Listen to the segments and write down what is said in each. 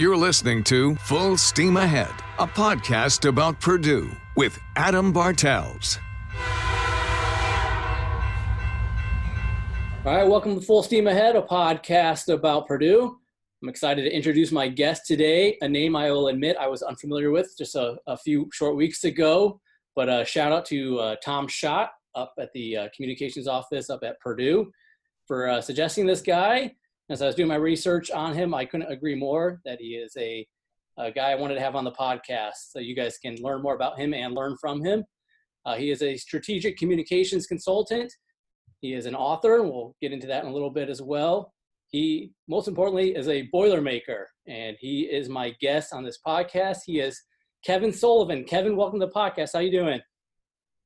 You're listening to Full Steam Ahead, a podcast about Purdue with Adam Bartels. All right, welcome to Full Steam Ahead, a podcast about Purdue. I'm excited to introduce my guest today, a name I will admit I was unfamiliar with just a, a few short weeks ago. But a shout out to uh, Tom Schott up at the uh, communications office up at Purdue for uh, suggesting this guy. As I was doing my research on him, I couldn't agree more that he is a, a guy I wanted to have on the podcast so you guys can learn more about him and learn from him. Uh, he is a strategic communications consultant. He is an author. And we'll get into that in a little bit as well. He, most importantly, is a Boilermaker, and he is my guest on this podcast. He is Kevin Sullivan. Kevin, welcome to the podcast. How you doing?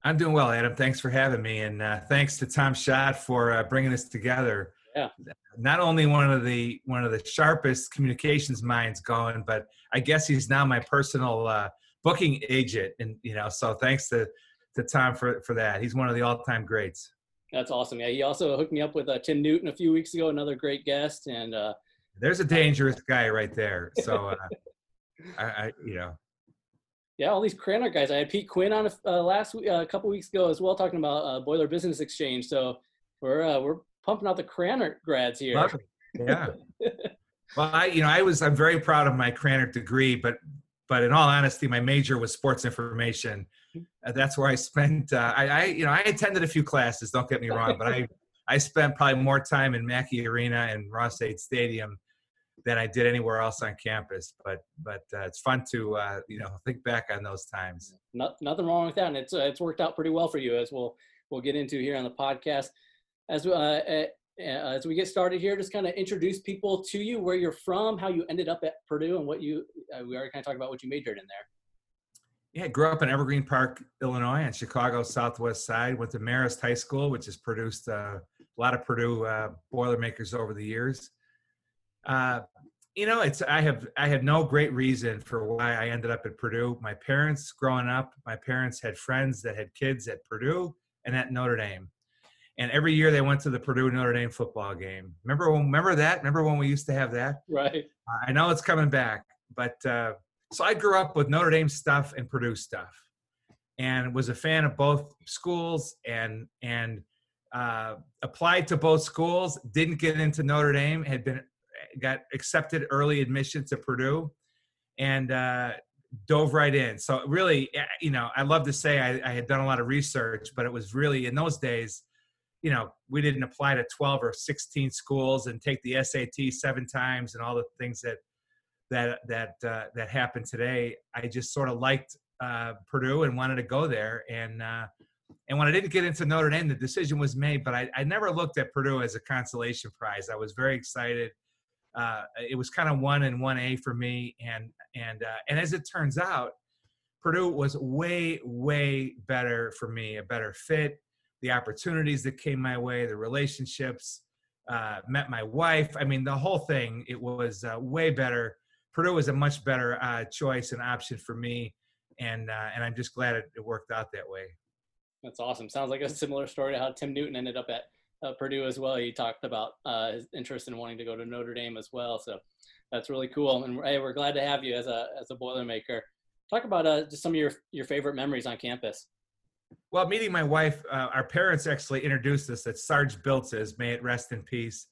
I'm doing well, Adam. Thanks for having me, and uh, thanks to Tom Schott for uh, bringing us together. Yeah. Not only one of the one of the sharpest communications minds going, but I guess he's now my personal uh, booking agent, and you know, so thanks to to Tom for for that. He's one of the all time greats. That's awesome. Yeah, he also hooked me up with uh, Tim Newton a few weeks ago, another great guest, and uh, there's a dangerous guy right there. So, uh, I, I, you know, yeah, all these Krannert guys. I had Pete Quinn on uh, last week, uh, a couple weeks ago as well, talking about uh, Boiler Business Exchange. So we're uh, we're pumping out the Krannert grads here. Yeah. well, I you know I was I'm very proud of my Krannert degree, but but in all honesty, my major was sports information. Uh, that's where I spent. Uh, I, I you know I attended a few classes. Don't get me wrong, but I I spent probably more time in Mackey Arena and Ross-Ade Stadium than I did anywhere else on campus. But but uh, it's fun to uh, you know think back on those times. Not, nothing wrong with that, and it's uh, it's worked out pretty well for you, as we'll we'll get into here on the podcast. As uh, as we get started here, just kind of introduce people to you, where you're from, how you ended up at Purdue, and what you uh, we already kind of talked about what you majored in there. Yeah, grew up in Evergreen Park, Illinois, on Chicago's southwest side. Went to Marist High School, which has produced uh, a lot of Purdue uh, Boilermakers over the years. Uh, you know, it's I have I had no great reason for why I ended up at Purdue. My parents, growing up, my parents had friends that had kids at Purdue and at Notre Dame, and every year they went to the Purdue Notre Dame football game. Remember when? Remember that? Remember when we used to have that? Right. Uh, I know it's coming back, but uh, so I grew up with Notre Dame stuff and Purdue stuff, and was a fan of both schools and and uh, applied to both schools. Didn't get into Notre Dame. Had been got accepted early admission to Purdue, and uh, dove right in. So really, eh, you know, I love to say I, I, had done a lot of research, but it was really in those days, you know, we didn't apply to 12 or 16 schools and take the SAT seven times and all the things that that that uh, that happened today. I just sort of liked uh, Purdue and wanted to go there. And uh, and when I didn't get into Notre Dame, the decision was made. But I, I never looked at Purdue as a consolation prize. I was very excited uh, it was kind of one and one A for me. And and uh, and as it turns out, Purdue was way way better for me, a better fit. The opportunities that came my way, the relationships, uh, met my wife. I mean, the whole thing. It was uh, way better. Purdue was a much better uh, choice and option for me, and uh, and I'm just glad it, it worked out that way. That's awesome. Sounds like a similar story to how Tim Newton ended up at uh, Purdue as well. He talked about uh, his interest in wanting to go to Notre Dame as well. So that's really cool. And hey, we're glad to have you as a as a Boilermaker. Talk about just some of your your favorite memories on campus. Well, meeting my wife, uh, our parents actually introduced us at Sarge Biltz's, may it rest in peace.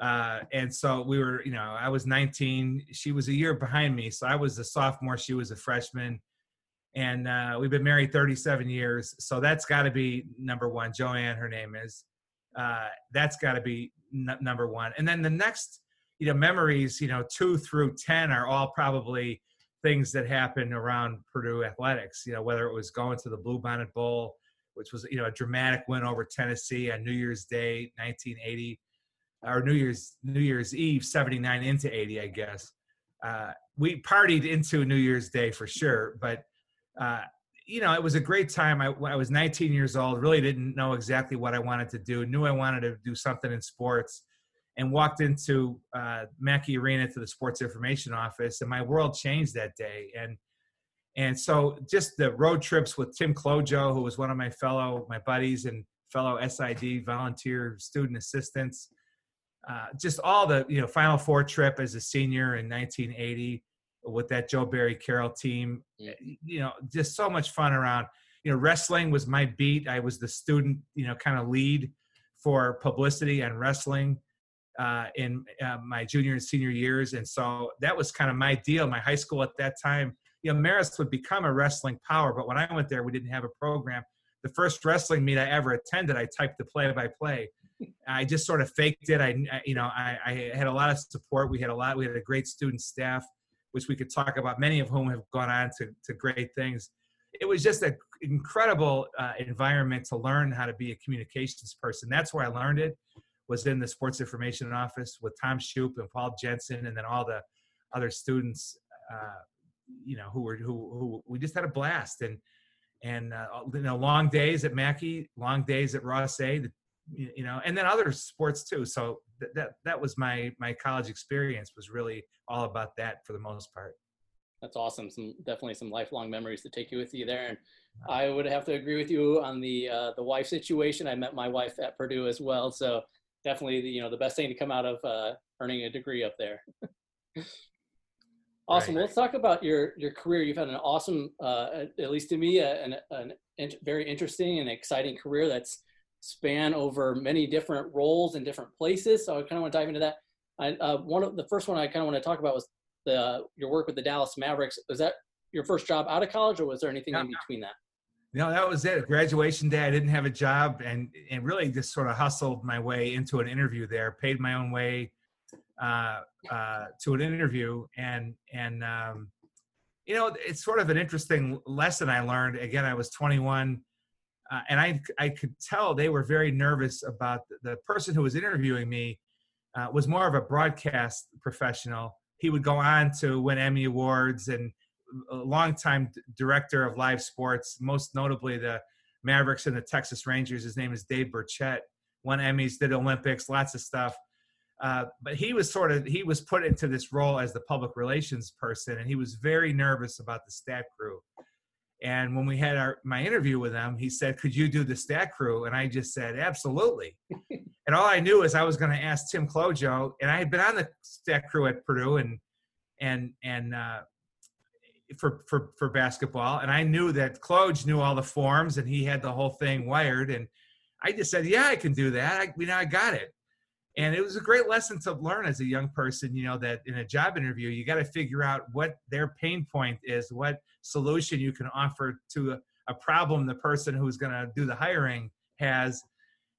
Uh, and so we were, you know, I was 19, she was a year behind me. So I was a sophomore, she was a freshman. And uh, we've been married 37 years. So that's got to be number one. Joanne, her name is uh, that's got to be n- number one. And then the next, you know, memories, you know, two through 10 are all probably things that happened around Purdue athletics, you know, whether it was going to the Bluebonnet Bowl, which was, you know, a dramatic win over Tennessee on New Year's Day, 1980, or New Year's, New Year's Eve, 79 into 80, I guess. Uh, we partied into New Year's Day for sure, but uh, you know, it was a great time. I, I was 19 years old, really didn't know exactly what I wanted to do, knew I wanted to do something in sports, and walked into uh, Mackey Arena to the sports information office, and my world changed that day. And and so just the road trips with Tim Clojo, who was one of my fellow, my buddies and fellow SID volunteer student assistants, uh, just all the you know Final Four trip as a senior in 1980 with that Joe Barry Carroll team. Yeah. You know, just so much fun around. You know, wrestling was my beat. I was the student, you know, kind of lead for publicity and wrestling uh, in uh, my junior and senior years, and so that was kind of my deal. My high school at that time, you know, Marist would become a wrestling power, but when I went there, we didn't have a program. The first wrestling meet I ever attended, I typed the play-by-play. I just sort of faked it. I, I you know, I, I had a lot of support. We had a lot. We had a great student staff which we could talk about, many of whom have gone on to, to great things. It was just an incredible uh, environment to learn how to be a communications person. That's where I learned it, was in the sports information office with Tom Shoop and Paul Jensen, and then all the other students, uh, you know, who were who who we just had a blast and and uh, you know long days at Mackey, long days at Ross-Ade, you know, and then other sports too. So that, that that was my my college experience was really all about that for the most part. That's awesome. Some definitely some lifelong memories to take you with you there. And I would have to agree with you on the uh, the wife situation. I met my wife at Purdue as well, so definitely the, you know the best thing to come out of uh, earning a degree up there. awesome. Right. Let's talk about your your career. You've had an awesome, uh, at least to me, an, an, an very interesting and exciting career that's span over many different roles in different places. So I kind of want to dive into that. I, uh, one of the first one I kind of want to talk about was the your work with the Dallas Mavericks. Was that your first job out of college, or was there anything in between that? No, that was it. Graduation day, I didn't have a job, and and really just sort of hustled my way into an interview there. Paid my own way uh, uh, to an interview, and and um, you know, it's sort of an interesting lesson I learned. Again, I was 21 uh, and I I could tell they were very nervous about the, the person who was interviewing me uh, was more of a broadcast professional. He would go on to win Emmy awards and a longtime director of live sports, most notably the Mavericks and the Texas Rangers. His name is Dave Burchett. Won Emmys, did Olympics, lots of stuff. Uh, but he was sort of he was put into this role as the public relations person, and he was very nervous about the stat crew. And when we had our my interview with him, he said, "Could you do the stat crew?" And I just said, "Absolutely." and all I knew is I was going to ask Tim Clojo, and I had been on the stat crew at Purdue and and and uh, for for for basketball, and I knew that Clojo knew all the forms and he had the whole thing wired, and I just said, "Yeah, I can do that. I, you know, I got it." and it was a great lesson to learn as a young person you know that in a job interview you got to figure out what their pain point is what solution you can offer to a, a problem the person who's going to do the hiring has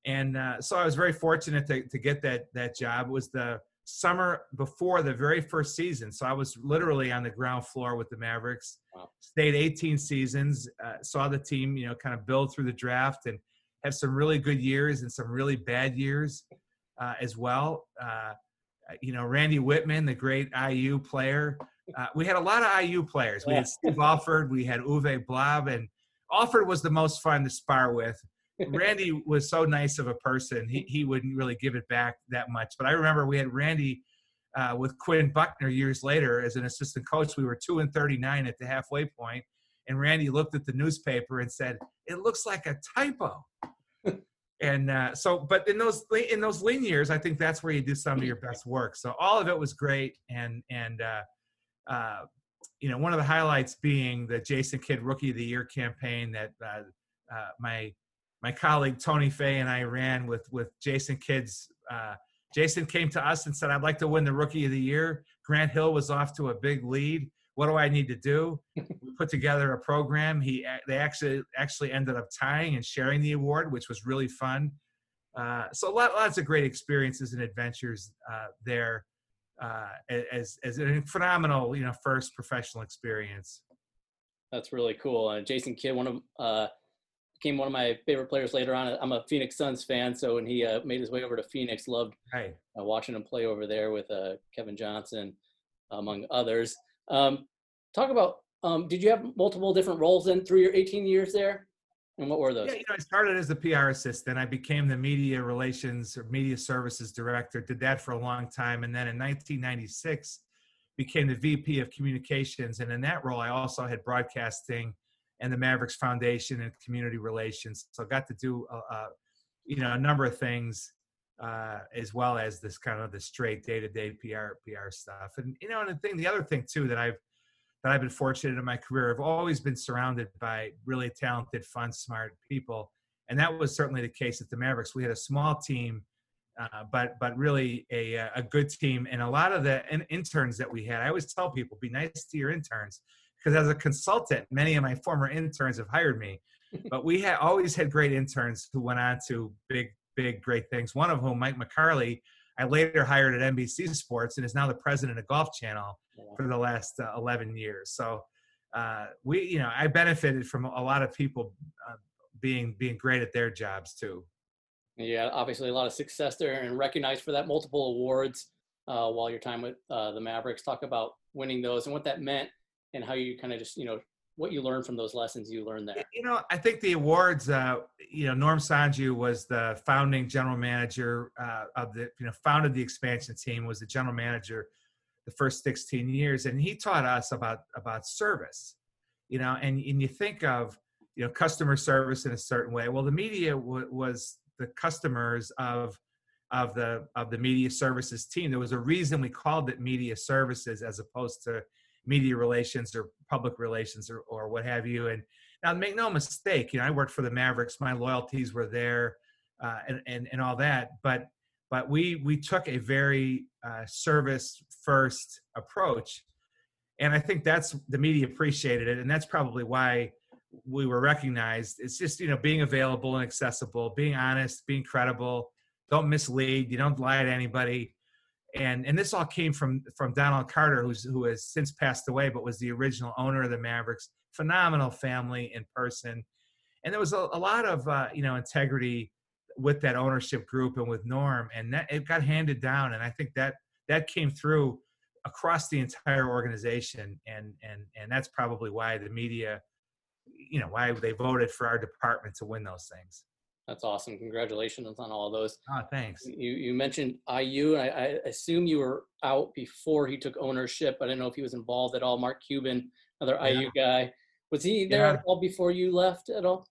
and uh, so i was very fortunate to, to get that that job it was the summer before the very first season so i was literally on the ground floor with the mavericks wow. stayed 18 seasons uh, saw the team you know kind of build through the draft and have some really good years and some really bad years uh, as well. Uh, you know, Randy Wittman, the great IU player. Uh, we had a lot of IU players. We had Steve Alford, we had Uwe Blab, and Alford was the most fun to spar with. Randy was so nice of a person. He, he wouldn't really give it back that much. But I remember we had Randy uh, with Quinn Buckner years later as an assistant coach. We were 2 and 39 at the halfway point, And Randy looked at the newspaper and said, It looks like a typo and uh, so but in those in those lean years i think that's where you do some of your best work so all of it was great and and uh, uh, you know one of the highlights being the jason kidd rookie of the year campaign that uh, uh, my my colleague tony fay and i ran with with jason kidd's uh, jason came to us and said i'd like to win the rookie of the year grant hill was off to a big lead what do I need to do? we put together a program. He they actually actually ended up tying and sharing the award, which was really fun. Uh, so lot, lots of great experiences and adventures uh, there uh, as as a phenomenal you know first professional experience. That's really cool. Uh, Jason Kidd, one of uh, became one of my favorite players later on. I'm a Phoenix Suns fan, so when he uh, made his way over to Phoenix, loved right. watching him play over there with Kevin Johnson, among others. Um, talk about um, did you have multiple different roles in through your 18 years there? And what were those? Yeah, you know, I started as the PR assistant. I became the media relations or media services director. Did that for a long time, and then in 1996, became the VP of communications. And in that role, I also had broadcasting and the Mavericks Foundation and community relations. So I got to do, a, a, you know, a number of things uh, as well as this kind of the straight day to day PR PR stuff. And you know, and the thing, the other thing too that I've that I've been fortunate in my career, I've always been surrounded by really talented, fun, smart people, and that was certainly the case at the Mavericks. We had a small team. Uh, but but really a a good team and a lot of the in- interns that we had. I always tell people be nice to your interns because as a consultant, many of my former interns have hired me. but we had always had great interns who went on to big big, great things. One of whom, Mike McCarley, I later hired at NBC Sports and is now the president of Golf Channel for the last uh, 11 years. So uh, we, you know, I benefited from a lot of people uh, being being great at their jobs too. Yeah, obviously a lot of success there, and recognized for that multiple awards uh, while your time with uh, the Mavericks. Talk about winning those and what that meant, and how you kind of just you know what you learned from those lessons you learned there. You know, I think the awards. Uh, you know, Norm Sonju was the founding general manager uh, of the. You know, founded the expansion team. Was the general manager the first 16 years, and he taught us about about service. You know, and and you think of you know customer service in a certain way. Well, the media w- was the customers of of the of the media services team. There was a reason we called it media services as opposed to media relations or public relations or, or what have you. And now make no mistake, you know, I worked for the Mavericks, my loyalties were there uh, and, and, and all that, but, but we, we took a very uh, service first approach. And I think that's the media appreciated it. And that's probably why we were recognized. It's just, you know, being available and accessible, being honest, being credible, don't mislead, you don't lie to anybody and and this all came from from Donald Carter, who's who has since passed away, but was the original owner of the Mavericks. Phenomenal family in person, and there was a, a lot of uh, you know integrity with that ownership group and with Norm, and that it got handed down, and I think that that came through across the entire organization, and and and that's probably why the media, you know, why they voted for our department to win those things. That's awesome. Congratulations on all those. Oh, thanks. You you mentioned IU. I, I assume you were out before he took ownership. I do not know if he was involved at all. Mark Cuban, another yeah. IU guy, was he there yeah. at all before you left at all?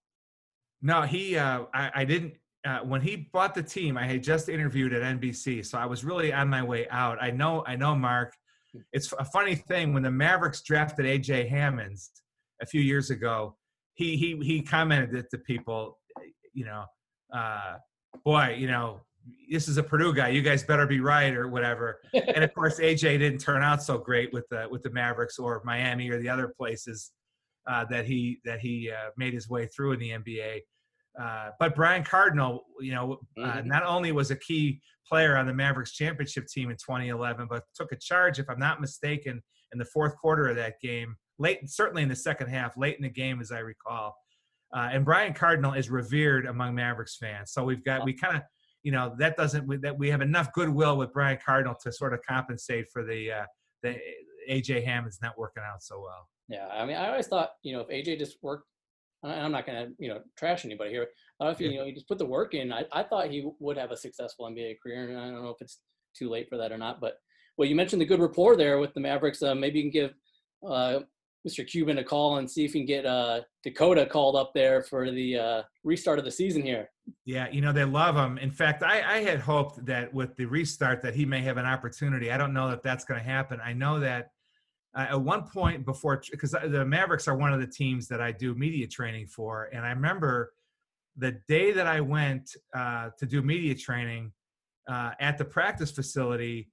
No, he. Uh, I, I didn't. Uh, when he bought the team, I had just interviewed at NBC, so I was really on my way out. I know. I know Mark. Hmm. It's a funny thing when the Mavericks drafted AJ Hammonds a few years ago. He he he commented it to people you know, uh, boy, you know, this is a Purdue guy. You guys better be right or whatever. and of course, AJ didn't turn out so great with the with the Mavericks or Miami or the other places uh, that he that he uh, made his way through in the NBA. Uh, but Brian Cardinal, you know, uh, mm-hmm. not only was a key player on the Mavericks championship team in 2011, but took a charge, if I'm not mistaken, in the fourth quarter of that game, late, certainly in the second half, late in the game, as I recall. Uh, and Brian Cardinal is revered among Mavericks fans. So we've got we kind of you know that doesn't that we have enough goodwill with Brian Cardinal to sort of compensate for the uh, the AJ Hammons' not working out so well. Yeah, I mean, I always thought you know if AJ just worked, I'm not going to you know trash anybody here. if you, you know he just put the work in, I, I thought he would have a successful NBA career, and I don't know if it's too late for that or not. But well, you mentioned the good rapport there with the Mavericks. Uh, maybe you can give uh, Mr. Cuban a call and see if we can get uh, Dakota called up there for the uh, restart of the season here. Yeah, you know they love him. In fact, I, I had hoped that with the restart that he may have an opportunity. I don't know that that's going to happen. I know that uh, at one point before, because the Mavericks are one of the teams that I do media training for, and I remember the day that I went uh, to do media training uh, at the practice facility.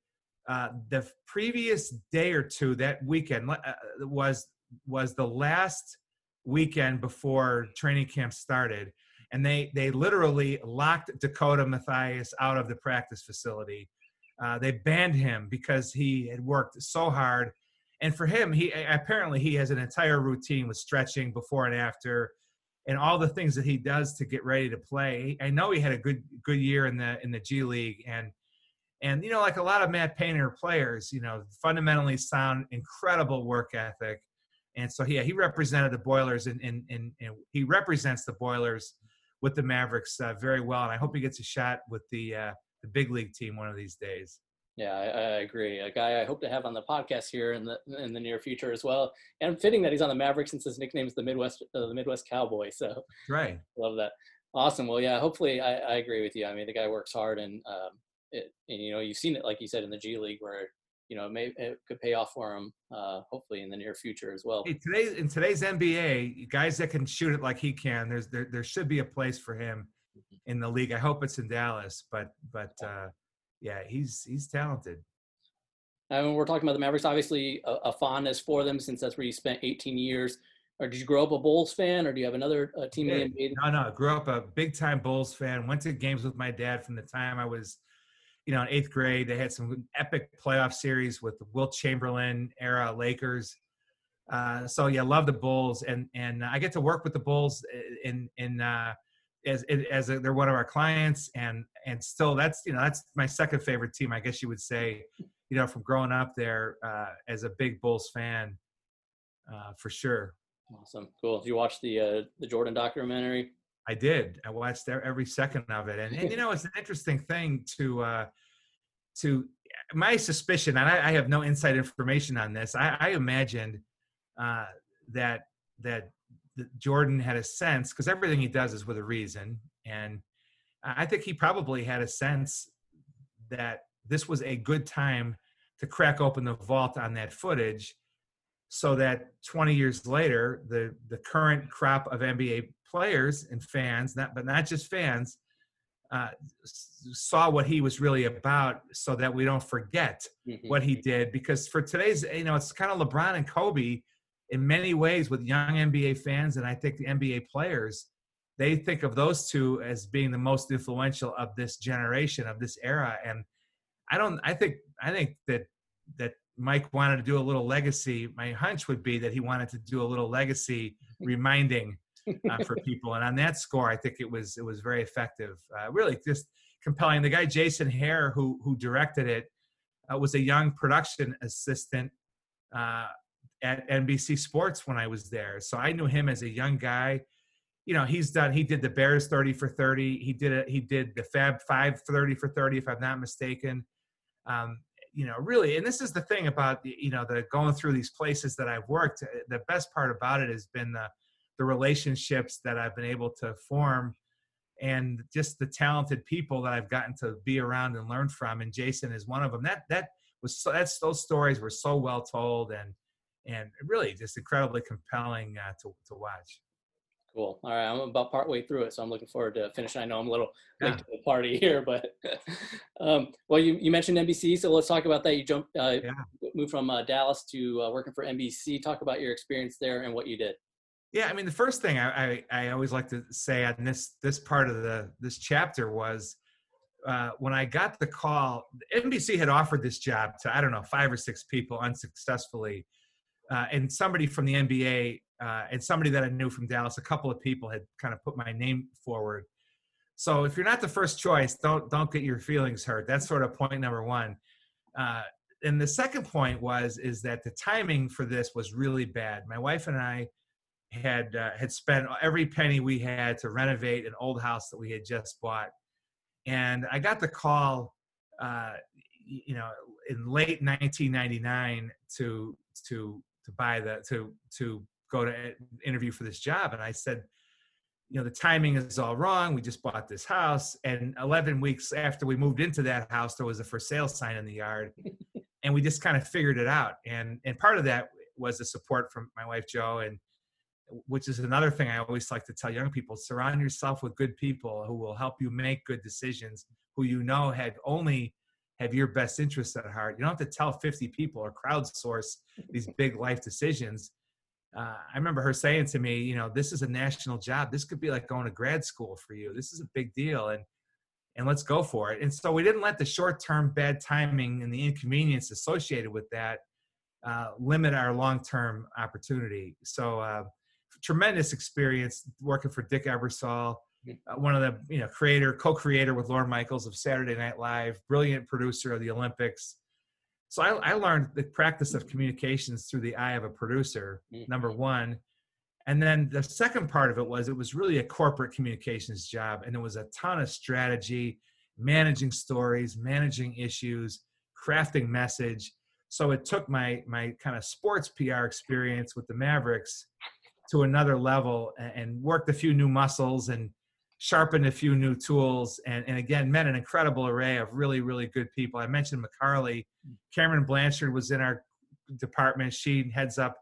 Uh, the previous day or two that weekend uh, was was the last weekend before training camp started and they they literally locked dakota Mathias out of the practice facility. Uh, they banned him because he had worked so hard and for him he apparently he has an entire routine with stretching before and after and all the things that he does to get ready to play. I know he had a good good year in the in the g league and and you know like a lot of matt painter players you know fundamentally sound incredible work ethic and so, yeah, he represented the Boilers and, and, and, and he represents the Boilers with the Mavericks uh, very well. And I hope he gets a shot with the, uh, the big league team one of these days. Yeah, I, I, agree. A guy I hope to have on the podcast here in the in the near future as well. And fitting that he's on the Mavericks since his nickname is the Midwest uh, the Midwest Cowboy. So right, love that. Awesome. Well, yeah. Hopefully, I, I agree with you. I mean, the guy works hard, and um, it, and you know, you've seen it, like you said, in the G League, where you know, it may it could pay off for him. Uh, hopefully, in the near future as well. Hey, today in today's NBA, guys that can shoot it like he can, there's there there should be a place for him Mm-hmm. in the league. I hope it's in Dallas, but but uh, yeah, he's he's talented. I mean, we're talking about the Mavericks. Obviously, a, a fondness for them since that's where you spent 18 years. Or did you grow up a Bulls fan, or do you have another uh, team in the NBA? No, no. I grew up a big time Bulls fan. Went to games with my dad from the time I was, you know, in eighth grade. They had some epic playoff series with the Wilt Chamberlain era Lakers. Uh, so yeah, love the Bulls, and and I get to work with the Bulls in in uh, as as a, they're one of our clients, and and still that's you know that's my second favorite team, I guess you would say, you know, from growing up there uh, as a big Bulls fan, uh, for sure. Awesome, cool. Did you watch the uh, the Jordan documentary? I did. I watched every second of it, and, and you know, it's an interesting thing to uh, to my suspicion, and I, I have no inside information on this. I, I imagined uh, that that Jordan had a sense because everything he does is with a reason, and I think he probably had a sense that this was a good time to crack open the vault on that footage so that 20 years later the the current crop of NBA players and fans not but not just fans uh, saw what he was really about so that we don't forget Mhm. what he did because for today's you know it's kind of LeBron and Kobe in many ways with young NBA fans and I think the NBA players they think of those two as being the most influential of this generation of this era and I don't I think I think that that Mike wanted to do a little legacy my hunch would be that he wanted to do a little legacy reminding uh, for people and on that score I think it was it was very effective uh, really just compelling the guy Jason Hehir who who directed it uh, was a young production assistant uh, at NBC Sports when I was there. So I knew him as a young guy. You know, he's done. He did the Bears thirty for thirty. He did it. He did the Fab Five thirty for thirty, if I'm not mistaken. Um, you know, really, and this is the thing about you know the going through these places that I've worked. uh, The best part about it has been the the relationships that I've been able to form and just the talented people that I've gotten to be around and learn from. And Jason is one of them. That that was so, that's those stories were so well told and and really just incredibly compelling uh, to to watch. Cool. All right, I'm about partway through it, so I'm looking forward to finishing. I know I'm a little late to the party here, but um, well, you, you mentioned NBC, so let's talk about that. You jumped, uh, Yeah. moved from uh, Dallas to uh, working for NBC. Talk about your experience there and what you did. Yeah, I mean the first thing I, I, I always like to say on this this part of the this chapter was uh, when I got the call, NBC had offered this job to I don't know five or six people unsuccessfully, uh, and somebody from the NBA uh, and somebody that I knew from Dallas, a couple of people had kind of put my name forward. So if you're not the first choice, don't don't get your feelings hurt. That's sort of point number one. Uh, and the second point was is that the timing for this was really bad. My wife and I had uh, had spent every penny we had to renovate an old house that we had just bought, and I got the call, uh, you know, in late 1999 to to to buy the to to go to interview for this job, and I said, you know, the timing is all wrong. We just bought this house, and 11 weeks after we moved into that house, there was a for sale sign in the yard, and we just kind of figured it out. And and part of that was the support from my wife Joanne which is another thing I always like to tell young people surround yourself with good people who will help you make good decisions, who you know had only have your best interests at heart. You don't have to tell 50 people or crowdsource these big life decisions. Uh, I remember her saying to me, you know, this is a national job. This could be like going to grad school for you. This is a big deal. And and let's go for it. And so we didn't let the short-term bad timing and the inconvenience associated with that uh, limit our long-term opportunity. So uh, tremendous experience working for Dick Ebersol, uh, one of the you know creator, co-creator with Lorne Michaels of Saturday Night Live, brilliant producer of the Olympics. So I, I learned the practice of communications through the eye of a producer. Mm. Number one, and then the second part of it was it was really a corporate communications job, and it was a ton of strategy, managing stories, managing issues, crafting message. So it took my my kind of sports PR experience with the Mavericks to another level a- and worked a few new muscles and sharpened a few new tools, and, and again, met an incredible array of really, really good people. I mentioned McCarley. Cameron Blanchard was in our department. She heads up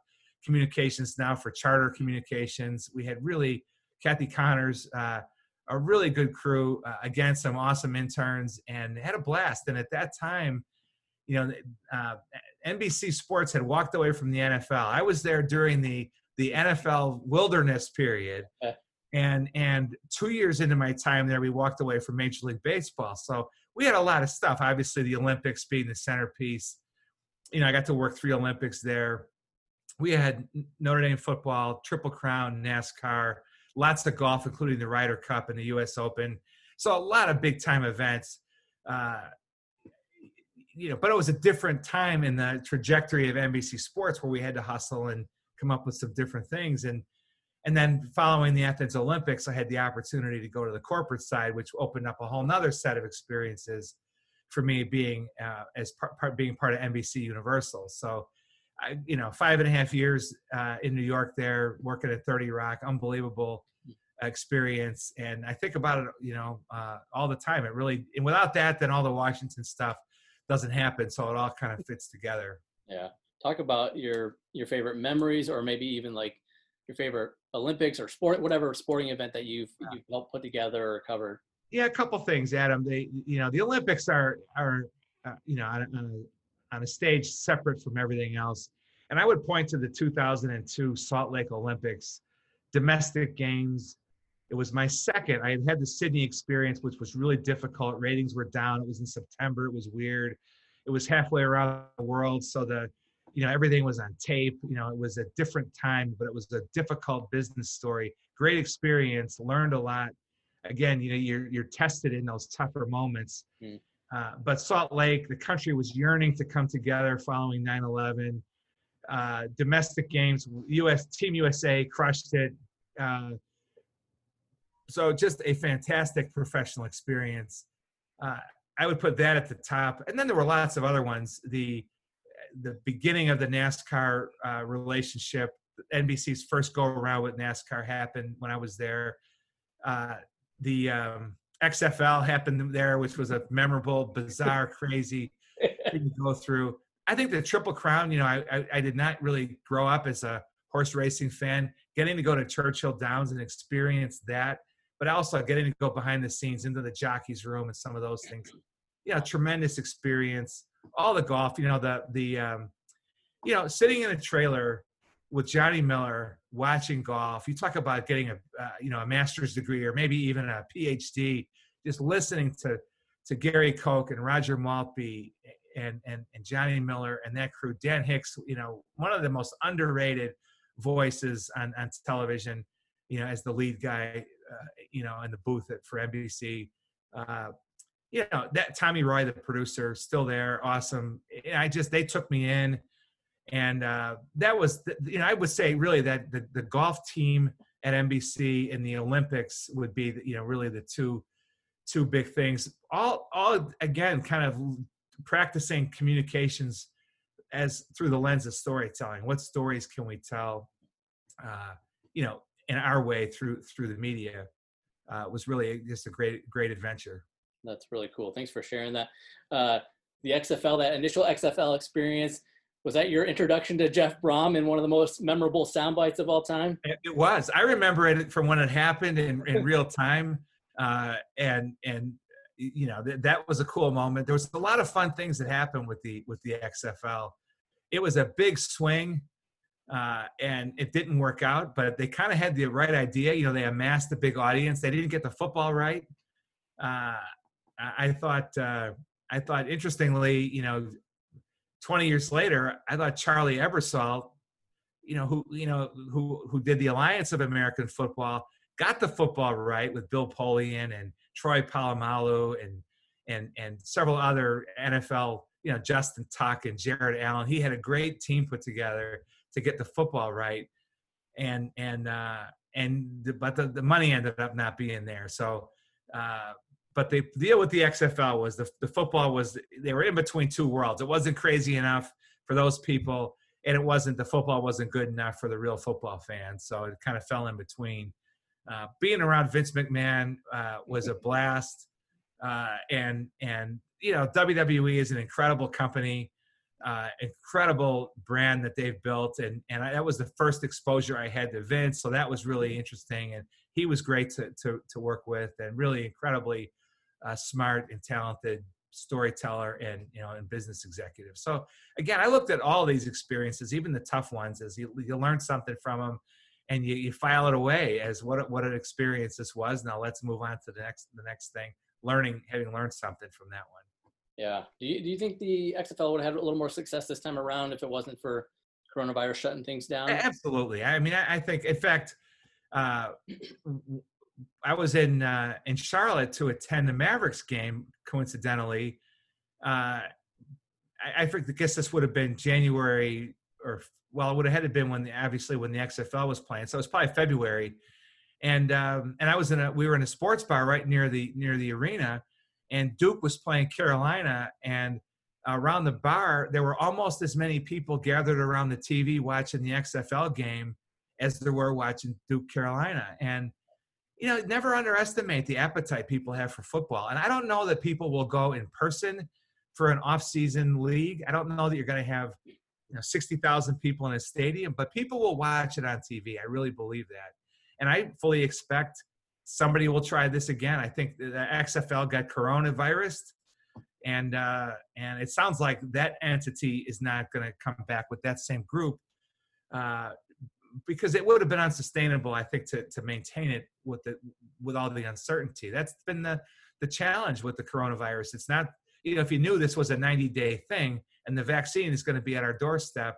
communications now for charter communications. We had really Kathy Connors, uh, a really good crew. Uh, again, some awesome interns, and had a blast. And at that time, you know, uh, NBC Sports had walked away from the NFL. I was there during the the NFL wilderness period, and and two years into my time there, we walked away from Major League Baseball. So we had a lot of stuff. Obviously, the Olympics being the centerpiece. You know, I got to work three Olympics there. We had Notre Dame football, Triple Crown, NASCAR, lots of golf, including the Ryder Cup and the U.S. Open. So a lot of big time events. Uh, you know, but it was a different time in the trajectory of NBC Sports where we had to hustle and come up with some different things. And and then following the Athens Olympics, I had the opportunity to go to the corporate side, which opened up a whole nother set of experiences for me being uh, as part, part, being part of NBC Universal. So, I, you know, five and a half years uh, in New York there, working at 30 Rock, unbelievable experience. And I think about it, you know, uh, all the time. It really, and without that, then all the Washington stuff doesn't happen. So it all kind of fits together. Yeah. Talk about your your favorite memories, or maybe even like your favorite Olympics or sport, whatever sporting event that you've yeah. you've helped put together or covered. Yeah, a couple things, Adam. They, you know, the Olympics are are uh, you know on a, on a on a stage separate from everything else. And I would point to the 2002 Salt Lake Olympics, domestic games. It was my second. I had had the Sydney experience, which was really difficult. Ratings were down. It was in September. It was weird. It was halfway around the world, so the you know everything was on tape you know it was a different time but it was a difficult business story. Great experience learned a lot. Again you know you're you're tested in those tougher moments. Mm. uh, but salt lake the country was yearning to come together following 9-11 uh, domestic games us team usa crushed it. Uh, so just a fantastic professional experience. Uh, i would put that at the top. And then there were lots of other ones. The the beginning of the NASCAR uh, relationship. NBC's first go around with NASCAR happened when I was there. Uh, the um, XFL happened there, which was a memorable, bizarre, crazy thing to go through. I think the Triple Crown, you know, I, I, I, did not really grow up as a horse racing fan. Getting to go to Churchill Downs and experience that, but also getting to go behind the scenes into the jockey's room and some of those things. Yeah, tremendous experience all the golf, you know, the the um, you know, sitting in a trailer with Johnny Miller watching golf. You talk about getting a uh, you know a master's degree or maybe even a PhD. Just listening to to Gary Koch and Roger Maltbie and and and Johnny Miller and that crew. Dan Hicks, you know, one of the most underrated voices on on television. You know, as the lead guy, uh, you know, in the booth at, for NBC. Uh, you know that Tommy Roy, the producer, still there, awesome. And I just they took me in, and uh, that was the, you know I would say really that the, the golf team at NBC and the Olympics would be you know really the two two big things. All all again kind of practicing communications as through the lens of storytelling. What stories can we tell? Uh, you know, in our way through through the media uh, was really just a great great adventure. That's really cool. Thanks for sharing that. Uh, the XFL, that initial XFL experience, was that your introduction to Jeff Brohm in one of the most memorable sound bites of all time? It was. I remember it from when it happened in, in real time. Uh, and, and, you know, th- that was a cool moment. There was a lot of fun things that happened with the, with the XFL. It was a big swing. Uh, and it didn't work out, but they kind of had the right idea. You know, they amassed a big audience. They didn't get the football right. Uh, I thought uh, I thought interestingly, you know, 20 years later, I thought Charlie Ebersol, you know, who you know who who did the Alliance of American Football, got the football right with Bill Polian and Troy Polamalu and and and several other NFL, you know, Justin Tuck and Jared Allen. He had a great team put together to get the football right, and and uh, and the, but the, the money ended up not being there. So uh, but the deal with the XFL was the, the football was they were in between two worlds. It wasn't crazy enough for those people, and it wasn't the football wasn't good enough for the real football fans. So it kind of fell in between. uh, being around Vince McMahon uh, was a blast, uh, and and you know WWE is an incredible company, uh, incredible brand that they've built, and and I, that was the first exposure I had to Vince, so that was really interesting, and he was great to to, to work with, and really incredibly uh, smart and talented storyteller and you know and business executive. So again, I looked at all these experiences, even the tough ones, as you you learn something from them and you, you file it away as what what an experience this was. Now let's move on to the next the next thing. Learning, having learned something from that one. Yeah. Do you do you think the XFL would have had a little more success this time around if it wasn't for coronavirus shutting things down? Absolutely. I mean, I, I think, in fact, uh, I was in uh, in Charlotte to attend the Mavericks game. Coincidentally, uh, I, I guess this would have been January or well, it would have had to been when the, obviously when the XFL was playing. So it was probably February, and um, and I was in a we were in a sports bar right near the near the arena, and Duke was playing Carolina, and around the bar there were almost as many people gathered around the TV watching the XFL game as there were watching Duke Carolina, and you know never underestimate the appetite people have for football. And I don't know that people will go in person for an off-season league. I don't know that you're going to have you know 60,000 people in a stadium, but people will watch it on TV. I really believe that. And I fully expect somebody will try this again. I think the XFL got coronavirus and uh, and it sounds like that entity is not going to come back with that same group uh, because it would have been unsustainable, I think, to to maintain it with the with all the uncertainty. That's been the the challenge with the coronavirus. It's not you know if you knew this was a 90 day thing, and the vaccine is going to be at our doorstep,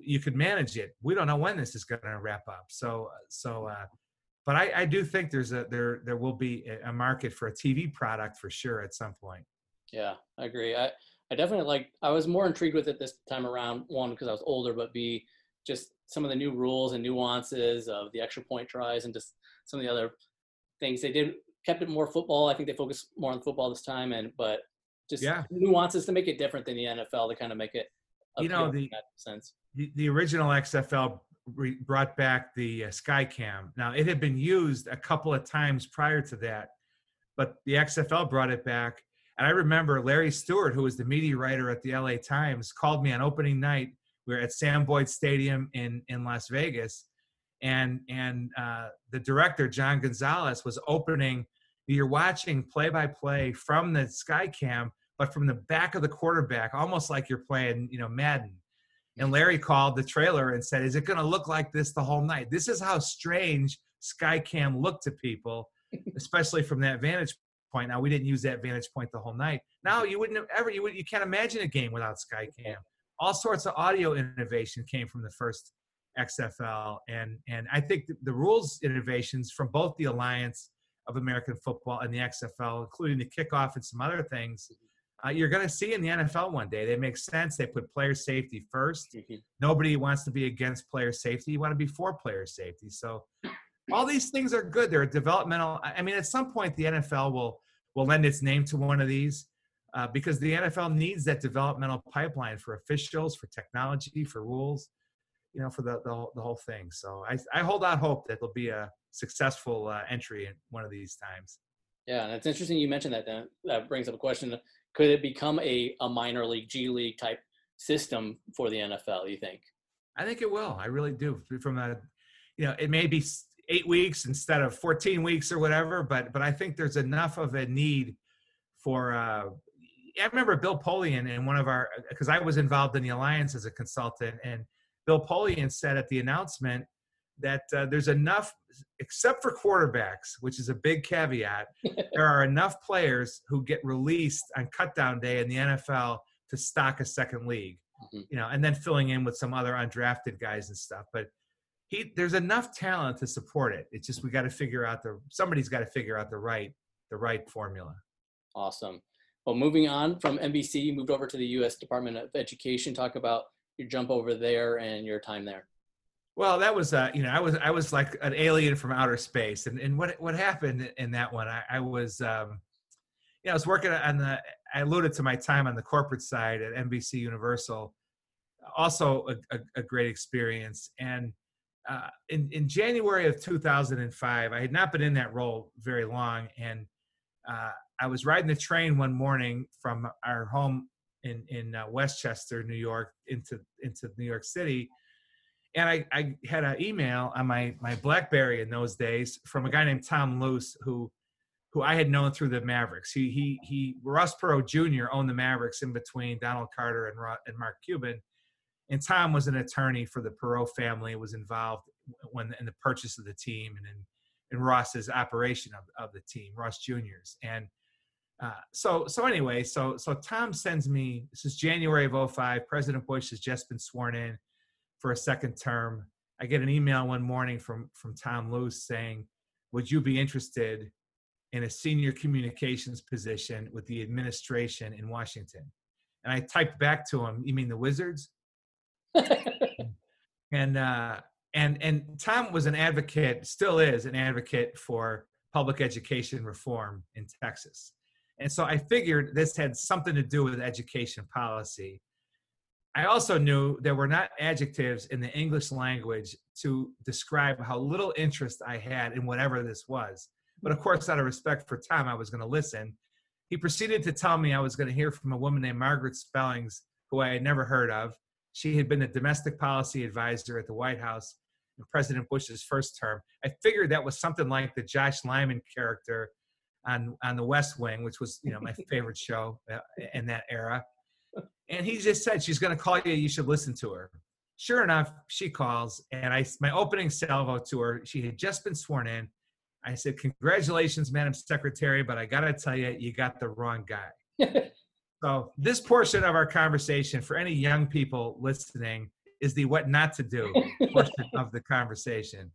you could manage it. We don't know when this is going to wrap up. So, so, uh, but I, I do think there's a there there will be a market for a TV product for sure at some point. Yeah, I agree. I I definitely like. I was more intrigued with it this time around. One because I was older, but B just some of the new rules and nuances of the extra point tries and just some of the other things they did kept it more football. I think they focused more on football this time, and but just yeah. nuances to make it different than the NFL to kind of make it you know the sense. The, the original XFL re- brought back the uh, Skycam. Now it had been used a couple of times prior to that, but the XFL brought it back. And I remember Larry Stewart, who was the media writer at the LA Times, called me on opening night. We were at Sam Boyd Stadium in in Las Vegas, and and uh, the director John Gonzalez was opening you're watching play by play from the sky cam but from the back of the quarterback almost like you're playing you know madden. And larry called the trailer and said is it going to look like this the whole night? This is how strange sky cam looked to people especially from that vantage point. Now we didn't use that vantage point the whole night. Now you wouldn't have ever you would you can't imagine a game without sky cam all sorts of audio innovation came from the first xfl and and i think the, the rules innovations from both the alliance of American football and the XFL, including the kickoff and some other things. Uh, you're going to see in the NFL one day. They make sense. They put player safety 1st mm-hmm. Nobody wants to be against player safety. You want to be for player safety. So all these things are good. They're developmental. I mean, at some point, the NFL will will lend its name to one of these uh, because the NFL needs that developmental pipeline for officials, for technology, for rules, you know, for the the, the whole thing. So I, I hold out hope that there'll be a successful uh, entry in one of these times. Yeah, and it's interesting you mentioned that. Then that brings up a question: Could it become a a minor league, G League type system for the NFL? You think? I think it will. I really do. From a, you know, it may be eight weeks instead of 14 weeks or whatever, but but I think there's enough of a need for. Uh, I remember Bill Polian in one of our because I was involved in the alliance as a consultant, and Bill Polian said at the announcement that uh, there's enough, except for quarterbacks, which is a big caveat, there are enough players who get released on cutdown day in the NFL to stock a second league, mm-hmm. you know, and then filling in with some other undrafted guys and stuff. But he, there's enough talent to support it. It's just we got to figure out the somebody's got to figure out the right the right formula. Awesome. Well, moving on from NBC, you moved over to the U.S. Department of Education. Talk about your jump over there and your time there. Well, that was uh, you know, I was I was like an alien from outer space, and and what what happened in that one? I, I was, um, you know, I was working on the. I alluded to my time on the corporate side at NBC Universal, also a, a, a great experience, and uh, in in January of 2005, I had not been in that role very long, and uh, I was riding the train one morning from our home in in uh, Westchester, New York, into into New York City, and I, I had an email on my my BlackBerry in those days from a guy named Tom Luce who who I had known through the Mavericks. He he he Ross Perot Jr. owned the Mavericks in between Donald Carter and and Mark Cuban, and Tom was an attorney for the Perot family. Was involved when in the purchase of the team and in in Ross's operation of, of the team, Ross Juniors. And uh, so so anyway, so so Tom sends me. This is January of 05. President Bush has just been sworn in for a second term. I get an email one morning from from Tom Luce saying, "Would you be interested in a senior communications position with the administration in Washington?" And I typed back to him, "You mean the Wizards?" and uh, and and Tom was an advocate, still is an advocate for public education reform in Texas. And so I figured this had something to do with education policy. I also knew there were not adjectives in the English language to describe how little interest I had in whatever this was. But of course, out of respect for Tom, I was going to listen. He proceeded to tell me I was going to hear from a woman named Margaret Spellings, who I had never heard of. She had been a domestic policy advisor at the White House in President Bush's first term. I figured that was something like the Josh Lyman character on on The West Wing, which was you know my favorite show uh, in that era. And he just said she's going to call you. You should listen to her. Sure enough, she calls, and I my opening salvo to her. She had just been sworn in. I said, "Congratulations, Madam Secretary, but I got to tell you, you got the wrong guy." so this portion of our conversation, for any young people listening, is the what not to do portion of the conversation.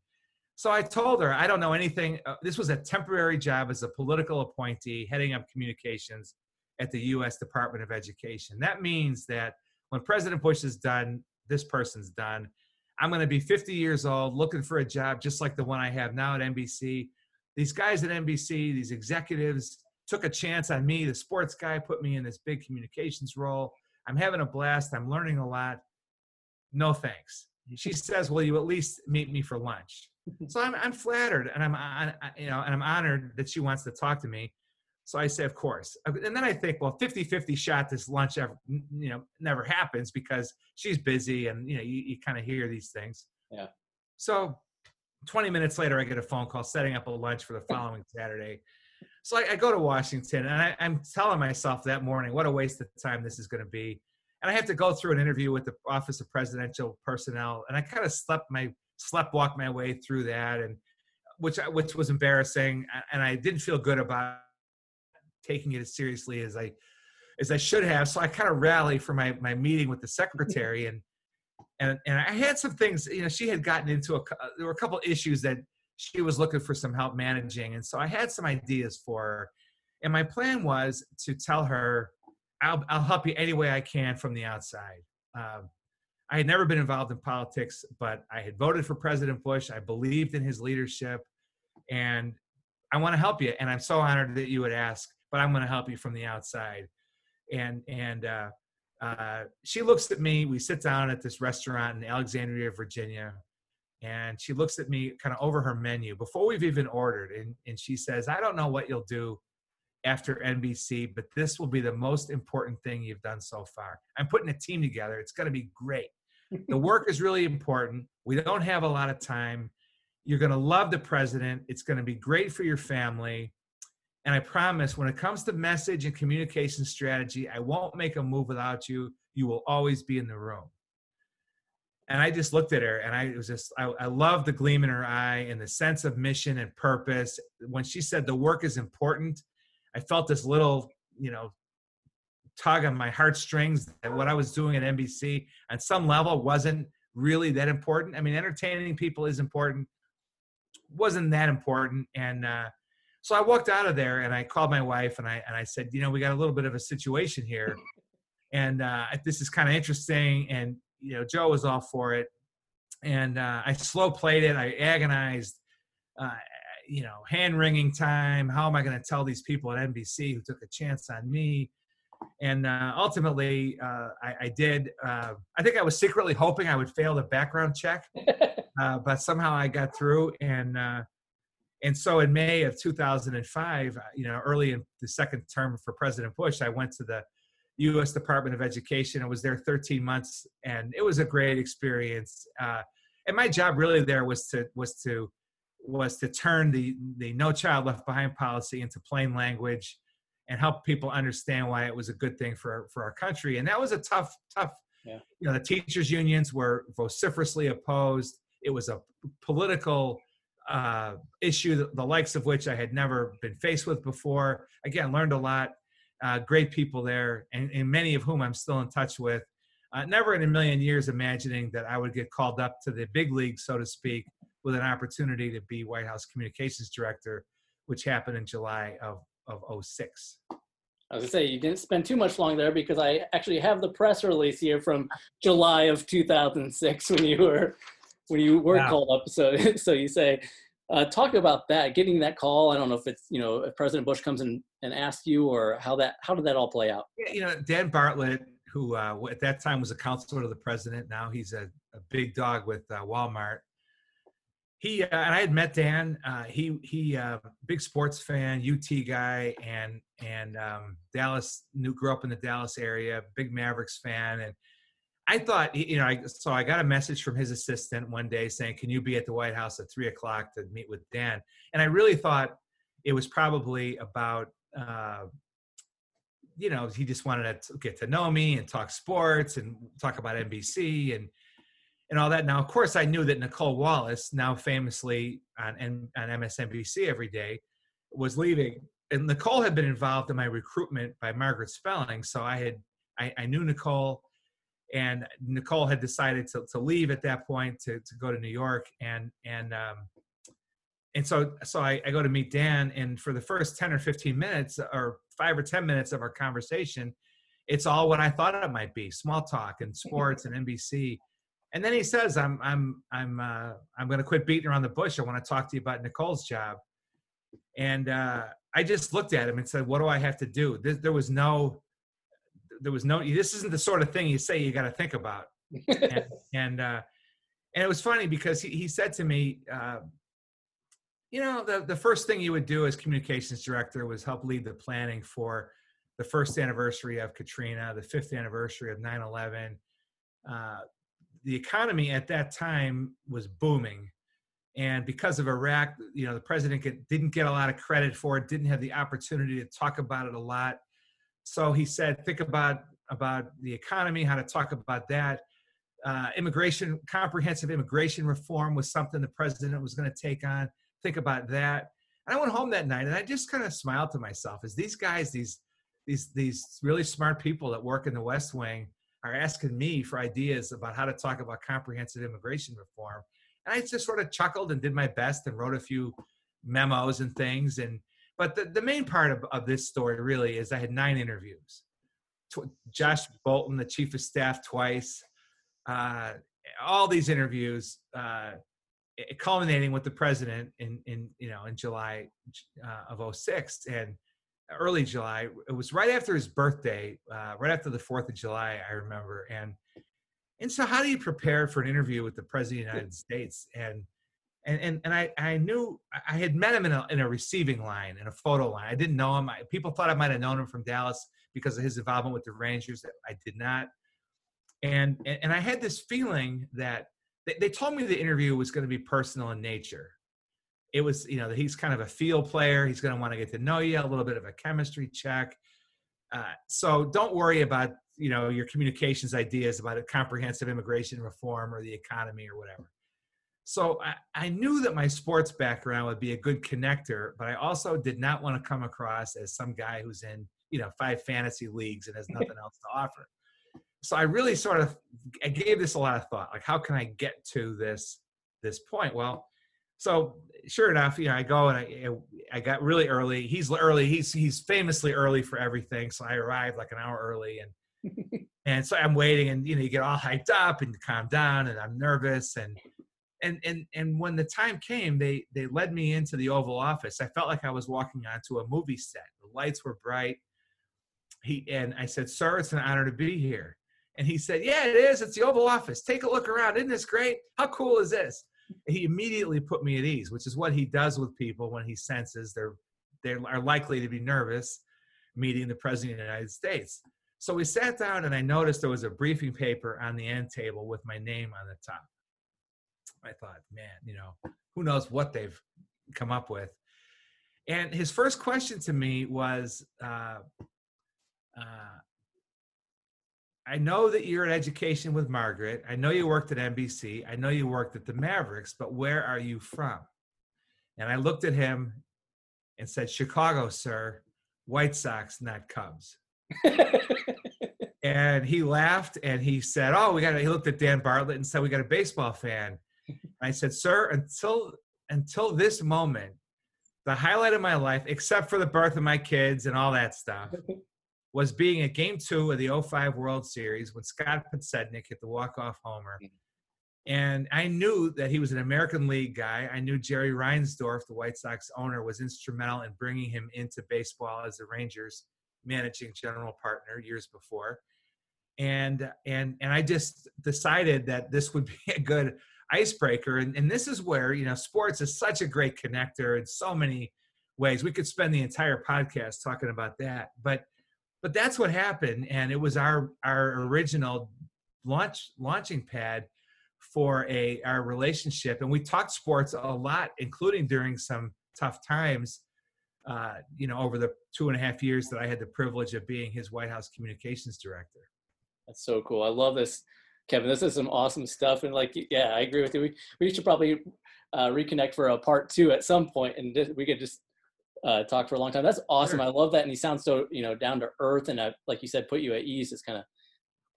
So I told her, I don't know anything. Uh, this was a temporary job as a political appointee heading up communications at the U.S. Department of Education. That means that when President Bush is done, this person's done. I'm going to be 50 years old looking for a job just like the one I have now at NBC. These guys at NBC, these executives, took a chance on me, the sports guy, put me in this big communications role. I'm having a blast. I'm learning a lot no thanks. She says, will you at least meet me for lunch? So I'm, I'm flattered and I'm, on, you know, and I'm honored that she wants to talk to me. So I say, of course. Uh, and then I think, well, 50 50 shot this lunch ever, you know, never happens because she's busy and, you know, you, you kind of hear these things. Yeah. So 20 minutes later, I get a phone call setting up a lunch for the following Saturday. So I, I go to Washington and I, I'm telling myself that morning, what a waste of time this is going to be and I have to go through an interview with the Office of Presidential Personnel, and I kind of slept my slept walk my way through that, and which which was embarrassing, and I didn't feel good about taking it as seriously as I as I should have. So I kind of rallied for my my meeting with the secretary, and and and I had some things. You know, she had gotten into a there were a couple issues that she was looking for some help managing, and so I had some ideas for her. And my plan was to tell her I'll, I'll help you any way I can from the outside. Um, I had never been involved in politics, but I had voted for President Bush. I believed in his leadership, and I want to help you. And I'm so honored that you would ask, but I'm going to help you from the outside. And and uh, uh, she looks at me. We sit down at this restaurant in Alexandria, Virginia, and she looks at me kind of over her menu before we've even ordered, and and she says, "I don't know what you'll do after NBC, but this will be the most important thing you've done so far. I'm putting a team together. It's going to be great. the work is really important. We don't have a lot of time. You're going to love the president. It's going to be great for your family. And I promise when it comes to message and communication strategy, I won't make a move without you. You will always be in the room. And I just looked at her and I was just, I, I love the gleam in her eye and the sense of mission and purpose. When she said the work is important, I felt this little, you know, tug on my heartstrings that what I was doing at NBC on some level wasn't really that important. I mean, entertaining people is important, wasn't that important. And uh, so I walked out of there and I called my wife and I and I said, you know, we got a little bit of a situation here, and uh, this is kind of interesting. And you know, Joe was all for it, and uh, I slow played it. I agonized. Uh, you know, hand wringing time. How am I going to tell these people at NBC who took a chance on me? And uh, ultimately, uh, I, I, did. Uh, I think I was secretly hoping I would fail the background check uh, but somehow I got through. And uh, and so in May of 2005, uh, you know, early in the second term for President Bush, I went to the U.S. Department of Education. I was there 13 months, and it was a great experience. Uh, and my job really there was to was to was to turn the the No Child Left Behind policy into plain language and help people understand why it was a good thing for for our country. And that was a tough tough. Yeah. You know, the teachers unions were vociferously opposed. It was a political uh, issue, the likes of which I had never been faced with before. Again, learned a lot. Uh, great people there, and, and, many of whom I'm still in touch with. Uh, never in a million years imagining that I would get called up to the big league, so to speak, with an opportunity to be White House Communications Director, which happened in July of, of 06. I was gonna say you didn't spend too much long there because I actually have the press release here from July of 2006 when you were when you were wow. called up. So so you say, uh, talk about that, getting that call. I don't know if it's you know if President Bush comes in and asks you or how that how did that all play out? Yeah, you know Dan Bartlett, who uh, at that time was a counselor to the president, now he's a, a big dog with uh, Walmart he uh, and I had met Dan. Uh, he he uh, big sports fan, UT guy, and and um, Dallas. Knew grew up in the Dallas area. Big Mavericks fan, and I thought you know. I, so I got a message from his assistant one day saying, "Can you be at the White House at three o'clock to meet with Dan?" And I really thought it was probably about. Uh, you know, he just wanted to get to know me and talk sports and talk about NBC and and all that. Now, of course, I knew that Nicolle Wallace, now famously on, on MSNBC every day, was leaving. And Nicole had been involved in my recruitment by Margaret Spelling. So I had I, I knew Nicole and Nicole had decided to, to leave at that point to, to go to New York. And and um, and so so I, I go to meet Dan, and for the first 10 or 15 minutes or five or 10 minutes of our conversation, it's all what I thought it might be: small talk and sports and NBC and then he says, "I'm I'm I'm uh, I'm going to quit beating around the bush. I want to talk to you about Nicole's job." And uh, I just looked at him and said, "What do I have to do?" There, there was no, there was no. This isn't the sort of thing you say you got to think about. and and, uh, and it was funny because he, he said to me, uh, "You know, the the first thing you would do as communications director was help lead the planning for the first anniversary of Katrina, the fifth anniversary of 9/11." Uh, the economy at that time was booming. And because of iraq you know the president get, didn't get a lot of credit for it didn't have the opportunity to talk about it a lot. So he said think about about the economy how to talk about that. Uh, immigration comprehensive immigration reform was something the president was going to take on. Think about that. And i went home that night and i just kind of smiled to myself as these guys these these these really smart people that work in the west wing are asking me for ideas about how to talk about comprehensive immigration reform. And I just sort of chuckled and did my best and wrote a few memos and things. And but the, the main part of, of this story really is I had nine interviews. Josh Bolten, the chief of staff, twice. Uh, all these interviews, uh, culminating with the president in in you know in July uh, of 06. and early July. It was right after his birthday, uh, right after the Fourth of July, I remember. And and so, how do you prepare for an interview with the President of the United States? And and and, and I I knew I had met him in a in a receiving line in a photo line. I didn't know him. I, people thought I might have known him from Dallas because of his involvement with the Rangers. I did not. And and, and I had this feeling that they, they told me the interview was going to be personal in nature it was you know that he's kind of a field player. He's going to want to get to know you a little bit of a chemistry check. Uh, so don't worry about you know your communications ideas about a comprehensive immigration reform or the economy or whatever. So I, I knew that my sports background would be a good connector but i also did not want to come across as some guy who's in you know five fantasy leagues and has nothing else to offer. So i really sort of i gave this a lot of thought like how can i get to this this point? Well so sure enough, you know, I go and I I got really early. He's early. He's he's famously early for everything. So I arrived like an hour early, and and so I'm waiting, and you know, you get all hyped up and calm down, and I'm nervous, and and and and when the time came, they they led me into the Oval Office. I felt like I was walking onto a movie set. The lights were bright. He and I said, "Sir, it's an honor to be here." And he said, "Yeah, it is. It's the Oval Office. Take a look around. Isn't this great? How cool is this?" He immediately put me at ease, which is what he does with people when he senses they're they are likely to be nervous meeting the president of the United States. So we sat down and I noticed there was a briefing paper on the end table with my name on the top. I thought, man, you know, who knows what they've come up with. And his first question to me was, uh, uh, I know that you're in education with Margaret. I know you worked at NBC. I know you worked at the Mavericks, but where are you from? And I looked at him and said, Chicago, sir, White Sox, not Cubs. and he laughed and he said, Oh, we got he looked at Dan Bartlett and said, We got a baseball fan. And I said, Sir, until until this moment, the highlight of my life, except for the birth of my kids and all that stuff, was being at game two of the 05 World Series when Scott Podsednik hit the walk-off homer. And I knew that he was an American League guy. I knew Jerry Reinsdorf, the White Sox owner, was instrumental in bringing him into baseball as the Rangers managing general partner years before. And and and I just decided that this would be a good icebreaker. And, and this is where, you know, sports is such a great connector in so many ways. We could spend the entire podcast talking about that. But but that's what happened and it was our our original launch launching pad for a our relationship and we talked sports a lot including during some tough times uh, you know over the two and a half years that i had the privilege of being his white house communications director. That's so cool. I love this kevin. This is some awesome stuff and like yeah i agree with you. We, we should probably uh, reconnect for a part two at some point and we could just uh, talked for a long time. That's awesome. Sure. I love that, and he sounds so you know down to earth and uh, like you said, put you at ease. It's kind of.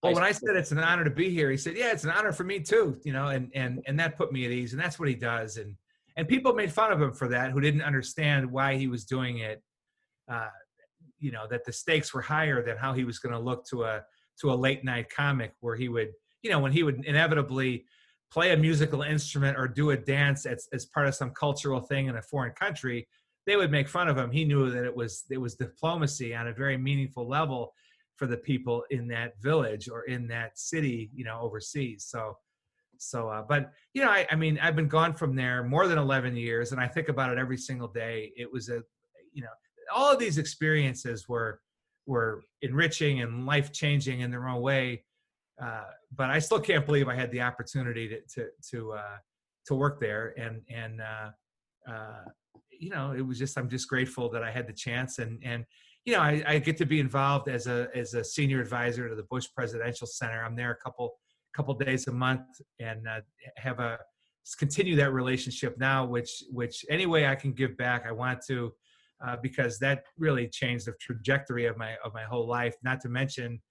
Well, when I said it's an honor to be here, he said, "Yeah, it's an honor for me too." You know, and and and that put me at ease, and that's what he does. And and people made fun of him for that, who didn't understand why he was doing it. Uh, you know, that the stakes were higher than how he was going to look to a to a late night comic where he would, you know, when he would inevitably play a musical instrument or do a dance as, as part of some cultural thing in a foreign country they would make fun of him. He knew that it was it was diplomacy on a very meaningful level for the people in that village or in that city, you know, overseas. So, so, uh, but you know, I, I mean, I've been gone from there more than 11 years, and I think about it every single day. It was a, you know, all of these experiences were were enriching and life changing in their own way. Uh, but I still can't believe I had the opportunity to to to uh, to work there and and uh, uh, you know, it was just I'm just grateful that I had the chance and and you know I, I get to be involved as a as a senior advisor to the Bush Presidential Center. I'm there a couple couple days a month and uh, have a continue that relationship now. Which which any way I can give back, I want to. Uh, because that really changed the trajectory of my of my whole life. Not to mention,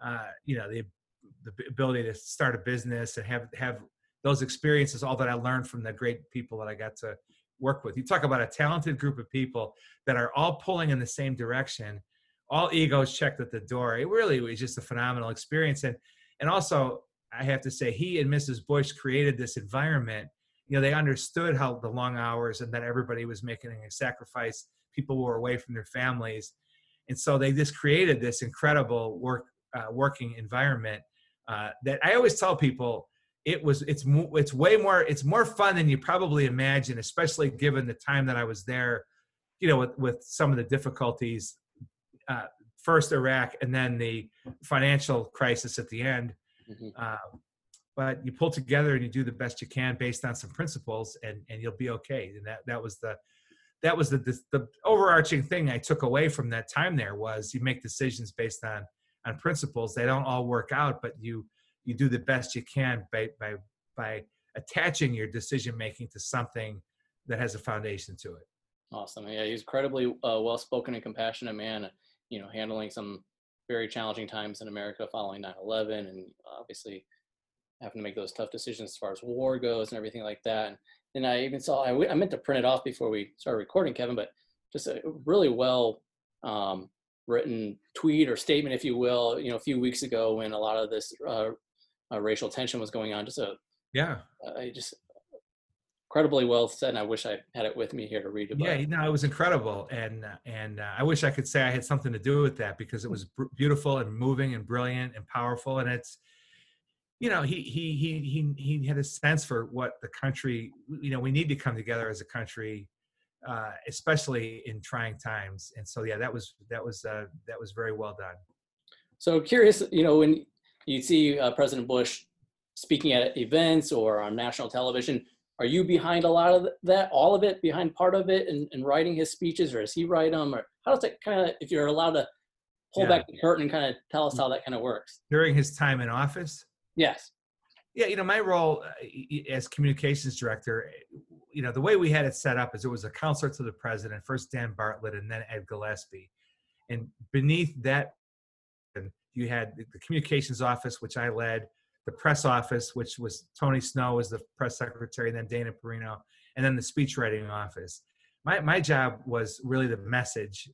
uh, you know, the the ability to start a business and have have those experiences, all that I learned from the great people that I got to work with. You talk about a talented group of people that are all pulling in the same direction, all egos checked at the door. It really was just a phenomenal experience. And and also I have to say he and Mrs. Bush created this environment. You know, they understood how the long hours and that everybody was making a sacrifice. People were away from their families. And so they just created this incredible work uh, working environment uh, that I always tell people it was it's it's way more it's more fun than you probably imagine especially given the time that i was there you know with with some of the difficulties uh, first iraq and then the financial crisis at the end. Mm-hmm. uh, but you pull together and you do the best you can based on some principles and and you'll be okay. And that that was the that was the, the the overarching thing i took away from that time there was you make decisions based on on principles. They don't all work out but you you do the best you can by by by attaching your decision making to something that has a foundation to it. Awesome. Yeah, he's incredibly uh, well spoken and compassionate man. You know, handling some very challenging times in America following 9/11, and obviously having to make those tough decisions as far as war goes and everything like that. And I even saw I, I meant to print it off before we started recording, Kevin, but just a really well um, written tweet or statement, if you will, you know, a few weeks ago when a lot of this uh, uh, racial tension was going on. Just a yeah, I just incredibly well said. And I wish I had it with me here to read about. Yeah, no, it was incredible, and and uh, I wish I could say I had something to do with that because it was br- beautiful and moving and brilliant and powerful, and it's you know, he he he he he had a sense for what the country, you know, we need to come together as a country, uh, especially in trying times. And so, yeah, that was that was uh, that was very well done. So curious, you know, when you see uh, President Bush speaking at events or on national television, are you behind a lot of that, all of it, behind part of it, and, and writing his speeches, or does he write them, or how does it kind of, if you're allowed to pull yeah. back the curtain and kind of tell us how that kind of works during his time in office? Yes. Yeah, you know, my role uh, as communications director, you know, the way we had it set up is it was a counselor to the president, first Dan Bartlett and then Ed Gillespie. And beneath that, you had the communications office, which I led, the press office, which was Tony Snow was the press secretary, and then Dana Perino, and then the speech writing office. My, my job was really the message,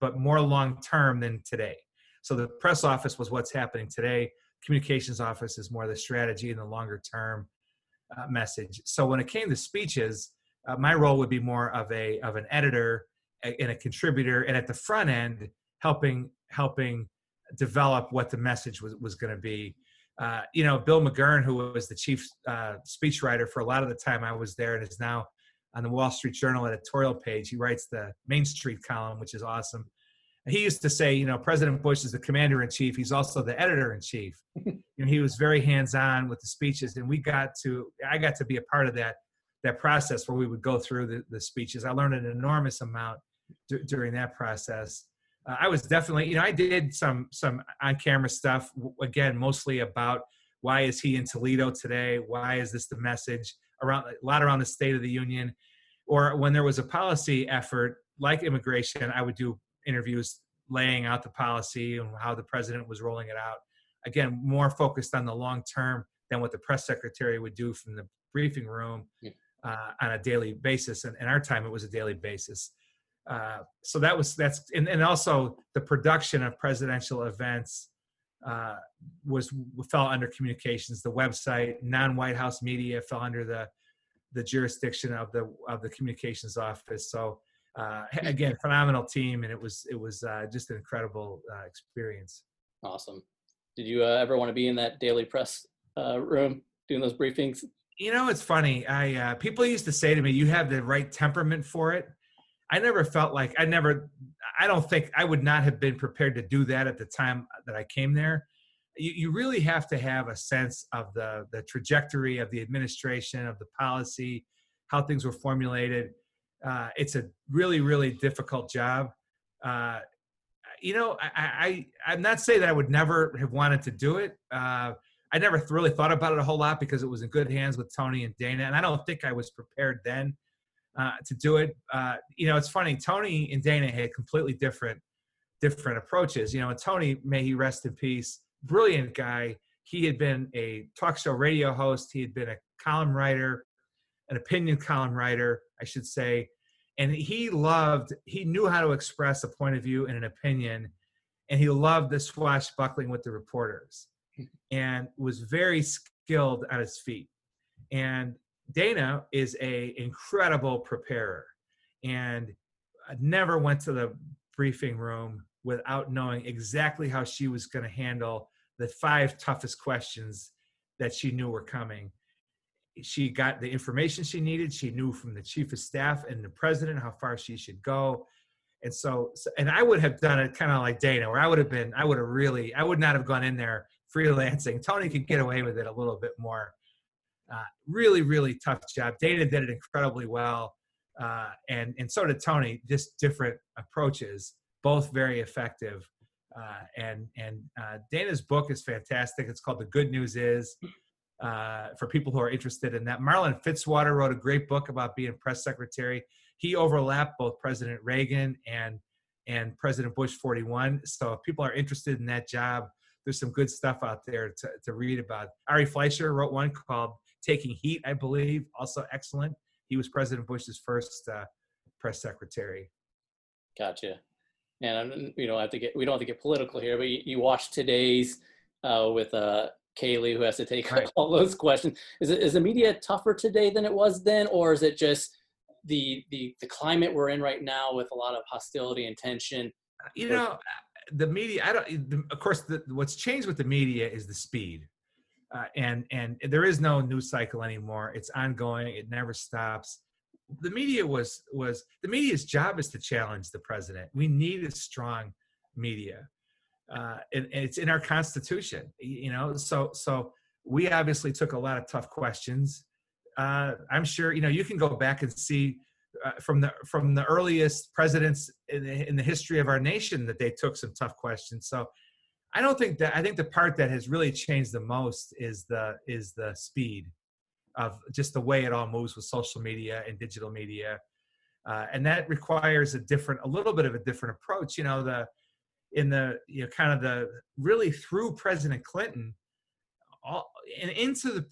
but more long term than today. So the press office was what's happening today. Communications office is more the strategy and the longer term uh, message. So when it came to speeches, uh, my role would be more of a of an editor and a contributor, and at the front end, helping helping develop what the message was was going to be uh, you know, Bill McGurn, who was the chief uh, speechwriter for a lot of the time I was there and is now on the Wall Street Journal editorial page. He writes the Main Street column, which is awesome. He used to say, you know, President Bush is the commander in chief. He's also the editor in chief. you know, he was very hands on with the speeches, and we got to, I got to be a part of that that process where we would go through the, the speeches. I learned an enormous amount d- during that process uh, I was definitely, you know, I did some some on camera stuff again, mostly about why is he in Toledo today? Why is this the message around a lot around the State of the Union? Or when there was a policy effort like immigration, I would do interviews laying out the policy and how the president was rolling it out. Again, more focused on the long term than what the press secretary would do from the briefing room uh, on a daily basis. And in our time, it was a daily basis. Uh, so that was that's and, and also the production of presidential events uh, was fell under communications. The website, non-White House media, fell under the the jurisdiction of the of the communications office. So uh, again, phenomenal team, and it was it was uh, just an incredible uh, experience. Awesome. Did you uh, ever want to be in that daily press room doing those briefings? You know, it's funny. I people used to say to me, "You have the right temperament for it." I never felt like I never, I don't think I would not have been prepared to do that at the time that I came there. You, you really have to have a sense of the, the trajectory of the administration, of the policy, how things were formulated. Uh, it's a really, really difficult job. Uh, you know, I, I, I'm not saying that I would never have wanted to do it. Uh, I never really thought about it a whole lot because it was in good hands with Tony and Dana, and I don't think I was prepared then uh, to do it. Uh, you know, it's funny. Tony and Dana had completely different different approaches. You know, and Tony, may he rest in peace, brilliant guy. He had been a talk show radio host. He had been a column writer, an opinion column writer, I should say. And he loved, he knew how to express a point of view and an opinion. And he loved the swashbuckling with the reporters and was very skilled on his feet. And Dana is a incredible preparer and never went to the briefing room without knowing exactly how she was going to handle the five toughest questions that she knew were coming. She got the information she needed. She knew from the chief of staff and the president how far she should go. And so, and I would have done it kind of like Dana, where I would have been, I would have really, I would not have gone in there freelancing. Tony could get away with it a little bit more uh, really, really tough job. Dana did it incredibly well, uh, and and so did Tony. Just different approaches, both very effective. Uh, and and uh, Dana's book is fantastic. It's called The Good News Is. Uh, for people who are interested in that, Marlin Fitzwater wrote a great book about being press secretary. He overlapped both President Reagan and and President Bush 41. So if people are interested in that job, there's some good stuff out there to, to read about. Ari Fleischer wrote one called taking heat, I believe, also excellent. He was President Bush's first uh, press secretary. Gotcha. And I'm, you know, I have to get we don't have to get political here, but you, you watch today's uh, with uh, Kayleigh, who has to take right. all those questions. Is it is the media tougher today than it was then, or is it just the the the climate we're in right now with a lot of hostility and tension? You know, the media. I don't. Of course, the, what's changed with the media is the speed uh, and and there is no news cycle anymore. It's ongoing. It never stops. The media was was the media's job is to challenge the president. We need a strong media, uh, and, and it's in our constitution. You know, so so we obviously took a lot of tough questions. Uh, I'm sure you know you can go back and see uh, from the from the earliest presidents in the, in the history of our nation that they took some tough questions. So I don't think that I think the part that has really changed the most is the is the speed of just the way it all moves with social media and digital media, uh, and that requires a different, a little bit of a different approach. You know, the in the you know kind of the really through President Clinton, all and into the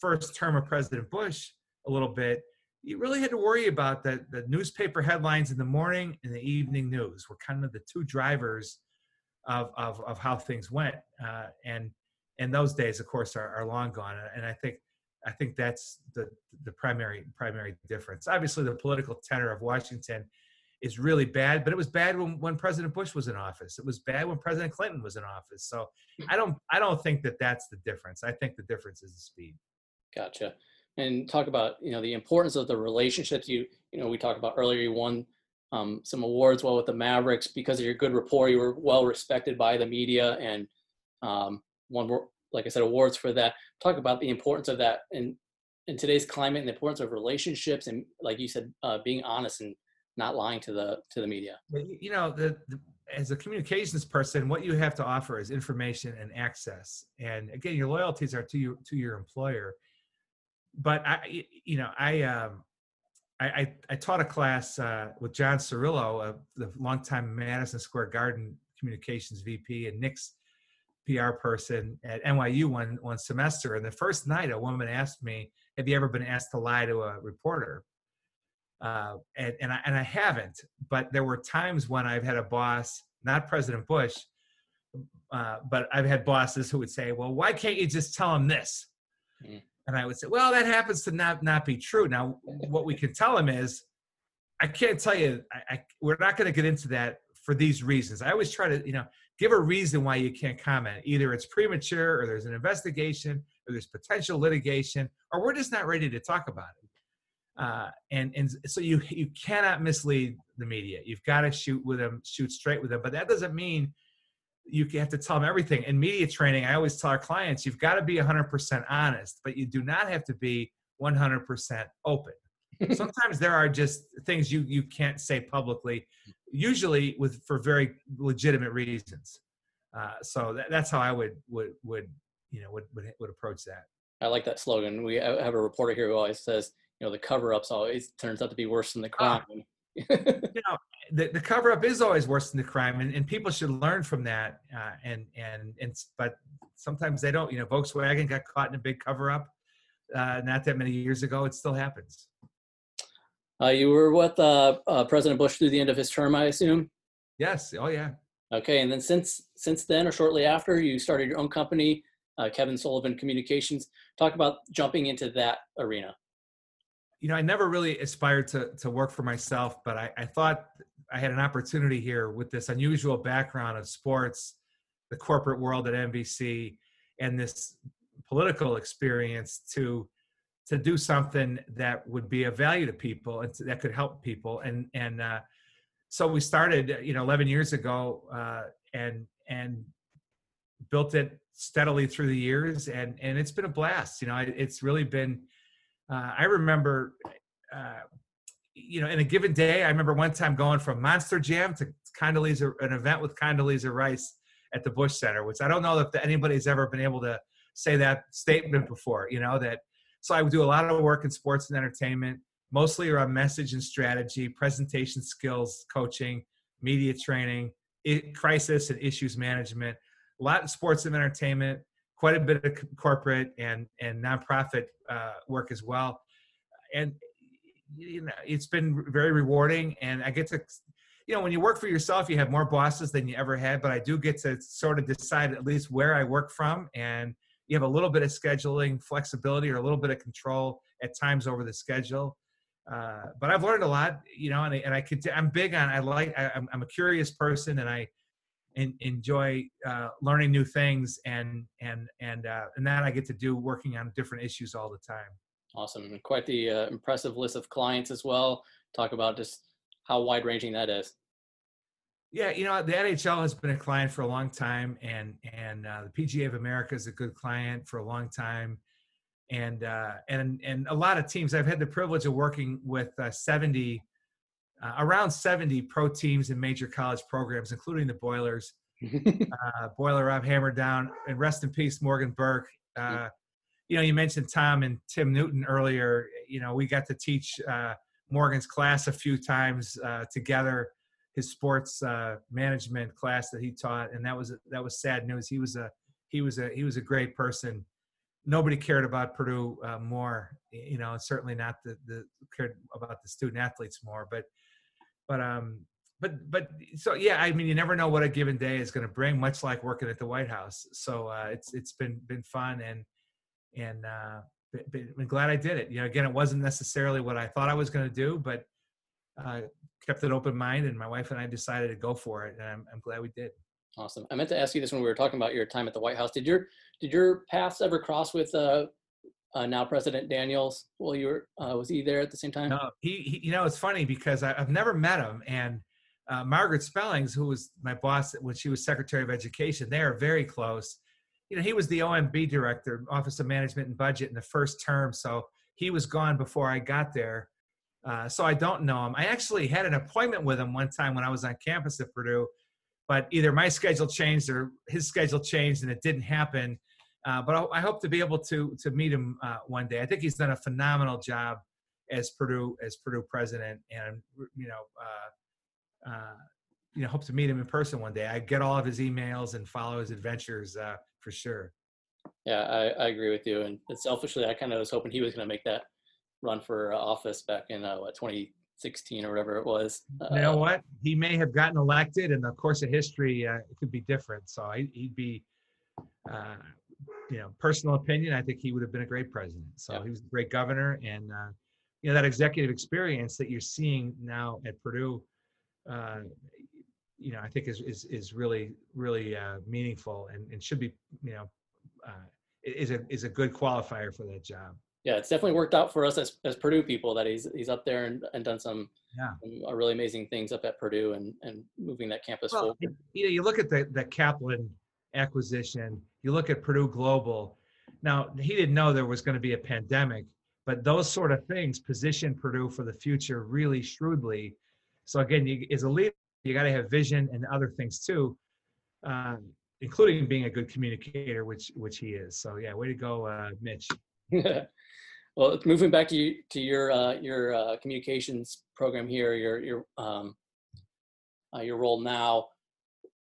first term of President Bush a little bit. You really had to worry about that. the newspaper headlines in the morning and the evening news were kind of the two drivers of of, of how things went. Uh, and and those days, of course, are, are long gone. And I think I think that's the the primary primary difference. Obviously, the political tenor of Washington is really bad, but it was bad when, when President Bush was in office. It was bad when President Clinton was in office. So I don't I don't think that that's the difference. I think the difference is the speed. Gotcha. And talk about you know the importance of the relationships. You you know we talked about earlier. You won um, some awards well with the Mavericks because of your good rapport. You were well respected by the media and um, won, like I said, awards for that. Talk about the importance of that in in today's climate and the importance of relationships and, like you said, uh, being honest and not lying to the to the media. You know, the, the as a communications person, what you have to offer is information and access. And again, your loyalties are to you to your employer. But I, you know, I um, I, I, I taught a class uh, with John Cirillo, uh, the longtime Madison Square Garden communications VP, and Knicks PR person at NYU one one semester. And the first night, a woman asked me, "Have you ever been asked to lie to a reporter?" Uh, and and I, and I haven't, but there were times when I've had a boss, not President Bush, uh, but I've had bosses who would say, "Well, why can't you just tell him this?" Mm. And I would say, well, that happens to not not be true. Now, what we can tell him is, I can't tell you. I, I we're not going to get into that for these reasons. I always try to, you know, give a reason why you can't comment. Either it's premature, or there's an investigation, or there's potential litigation, or we're just not ready to talk about it. Uh, and and so you you cannot mislead the media. You've got to shoot with them, shoot straight with them. But that doesn't mean you have to tell them everything. In media training, I always tell our clients, you've got to be 100% honest, but you do not have to be 100% open. Sometimes there are just things you you can't say publicly, usually with for very legitimate reasons. Uh, so that, that's how I would would would you know would, would would approach that. I like that slogan. We have a reporter here who always says, you know, the cover ups always turns out to be worse than the ah. crime. you know, the, the cover up is always worse than the crime, and, and people should learn from that. Uh, and and and but sometimes they don't. You know, Volkswagen got caught in a big cover up uh, not that many years ago. It still happens. Uh, you were with uh, uh, President Bush through the end of his term, I assume. Yes. Oh yeah. Okay, and then since since then, or shortly after, you started your own company, uh, Kevin Sullivan Communications. Talk about jumping into that arena you know, I never really aspired to to work for myself, but I, I thought I had an opportunity here with this unusual background of sports, the corporate world at NBC, and this political experience to to do something that would be of value to people and that could help people. And and uh, so we started, you know, 11 years ago, uh, and and built it steadily through the years, and and it's been a blast. You know, it's really been. Uh, I remember uh, you know, in a given day, I remember one time going from Monster Jam to Condoleezza, an event with Condoleezza Rice at the Bush Center, which I don't know if anybody's ever been able to say that statement before. You know that. So I do a lot of work in sports and entertainment, mostly around message and strategy, presentation skills, coaching, media training, crisis and issues management. A lot sports and entertainment, quite a bit of corporate and and nonprofit uh, work as well. And you know it's been very rewarding and i get to you know when you work for yourself you have more bosses than you ever had but i do get to sort of decide at least where i work from and you have a little bit of scheduling flexibility or a little bit of control at times over the schedule uh, but i've learned a lot you know and I, and I could i'm big on i like I, I'm, I'm a curious person and i and enjoy uh, learning new things and and and uh, and that I get to do working on different issues all the time. Awesome, and quite the uh, impressive list of clients as well. Talk about just how wide ranging that is. Yeah, you know the NHL has been a client for a long time, and and uh, the PGA of America is a good client for a long time, and uh, and and a lot of teams. I've had the privilege of working with uh, seventy, uh, around seventy pro teams in major college programs, including the Boilers. uh, Boiler Rob Hammer down, and rest in peace, Morgan Burke. Uh, you know, you mentioned Tom and Tim Newton earlier. You know, we got to teach uh, Morgan's class a few times uh, together his sports uh, management class that he taught, and that was that was sad news. He was a he was a he was a great person. Nobody cared about Purdue uh, more, you know. Certainly not the the cared about the student athletes more, but but um but but so yeah. I mean, you never know what a given day is going to bring. Much like working at the White House, so uh, it's it's been been fun and and uh, been glad I did it. You know, again, it wasn't necessarily what I thought I was going to do, but uh, kept an open mind, and my wife and I decided to go for it, and I'm, I'm glad we did. Awesome. I meant to ask you this when we were talking about your time at the White House. Did your did your paths ever cross with uh, uh, now President Daniels while you were uh, was he there at the same time? No, he, he you know it's funny because I, have never met him, and uh, Margaret Spellings, who was my boss when she was Secretary of Education, they are very close. You know, he was the OMB director, Office of Management and Budget, in the first term, so he was gone before I got there. Uh, so I don't know him. I actually had an appointment with him one time when I was on campus at Purdue, but either my schedule changed or his schedule changed and it didn't happen. Uh, but I, I, hope to be able to to meet him uh, one day. I think he's done a phenomenal job as Purdue as Purdue president, and you know, uh, uh, you know, hope to meet him in person one day. I get all of his emails and follow his adventures for sure. Yeah, I, I agree with you. And selfishly, I kind of was hoping he was going to make that run for uh, office back in uh, what 2016 or whatever it was. you know uh, what? He may have gotten elected, and the course of history uh, it could be different. So he'd be, uh, you know, personal opinion. I think he would have been a great president. So yeah. he was a great governor, and uh, you know that executive experience that you're seeing now at Purdue. you know, I think is is is really really meaningful and, and should be you know is a is a good qualifier for that job yeah, it's definitely worked out for us as, as Purdue people that he's he's up there and, and done some, yeah. some uh, really amazing things up at Purdue and, and moving that campus well, forward. You know, you look at the, the Kaplan acquisition, you look at Purdue Global. Now, he didn't know there was going to be a pandemic, but those sort of things position Purdue for the future really shrewdly. So again, you, as a leader, you got to have vision and other things too, uh, including being a good communicator, which which he is. So yeah, way to go, uh, Mitch. well, moving back to you, to your uh, your uh, communications program here, your your um, uh, your role now.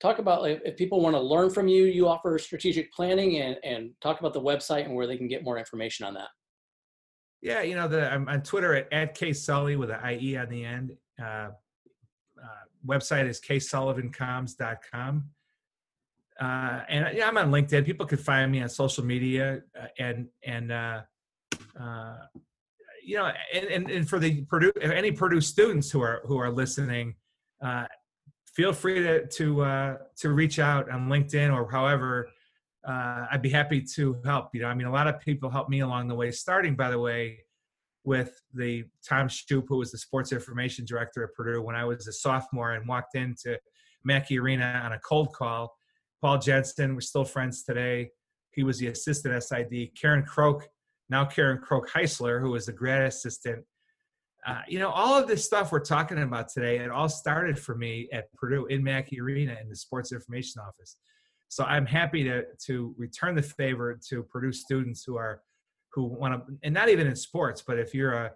Talk about if, if people want to learn from you. You offer strategic planning, and and talk about the website and where they can get more information on that. Yeah, you know, the I'm on Twitter at, at K Sully with an IE on the end. Uh, uh, website is ksullivancomms.com. Uh, and yeah, I'm on LinkedIn. People could find me on social media, uh, and and uh, uh, you know, and, and, and for the Purdue, any Purdue students who are who are listening, feel free to to uh, to reach out on LinkedIn or however. Uh, I'd be happy to help. You know, I mean, a lot of people helped me along the way. Starting, by the way, with the Tom Shoop, who was the sports information director at Purdue when I was a sophomore and walked into Mackey Arena on a cold call. Paul Jensen, we're still friends today. He was the assistant SID. Karen Croak now Karen Croak Heisler, who was the grad assistant. Uh, you know, all of this stuff we're talking about today, it all started for me at Purdue in Mackey Arena in the sports information office. So I'm happy to to return the favor to Purdue students who are who want to, and not even in sports, but if you're a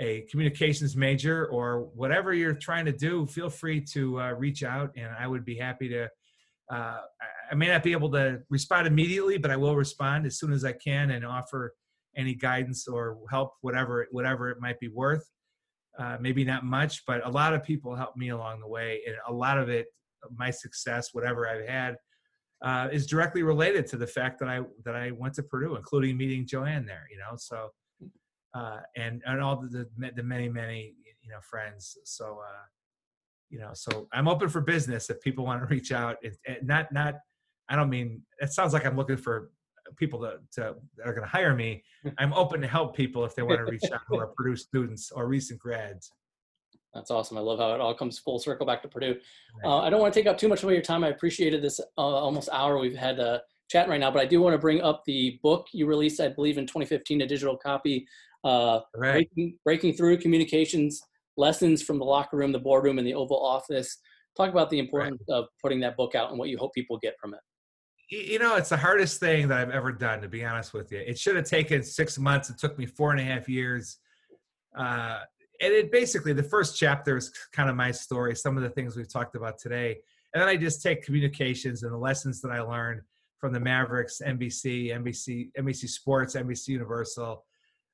a communications major or whatever you're trying to do, feel free to uh, reach out, and I would be happy to. Uh, I may not be able to respond immediately, but I will respond as soon as I can and offer any guidance or help, whatever whatever it might be worth. Uh, maybe not much, but a lot of people helped me along the way, and a lot of it, my success, whatever I've had, uh, is directly related to the fact that I that I went to Purdue, including meeting Joanne there. You know, so uh, and and all the, the, many many you know friends. So uh, you know, so I'm open for business if people want to reach out. It, it, not not I don't mean it sounds like I'm looking for people to, to that are going to hire me. I'm open to help people if they want to reach out who are Purdue students or recent grads. That's awesome. I love how it all comes full circle back to Purdue. Uh, I don't want to take up too much of your time. I appreciated this uh, almost hour we've had uh, chatting right now, but I do want to bring up the book you released, I believe, in 2015, a digital copy, uh, right. breaking, breaking through communications lessons from the locker room, the boardroom, and the Oval Office. Talk about the importance right. of putting that book out and what you hope people get from it. You know, it's the hardest thing that I've ever done, to be honest with you. It should have taken six months. It took me four and a half years. Uh, and it basically, the first chapter is kind of my story, some of the things we've talked about today. And then I just take communications and the lessons that I learned from the Mavericks, NBC, NBC, NBC Sports, NBC Universal,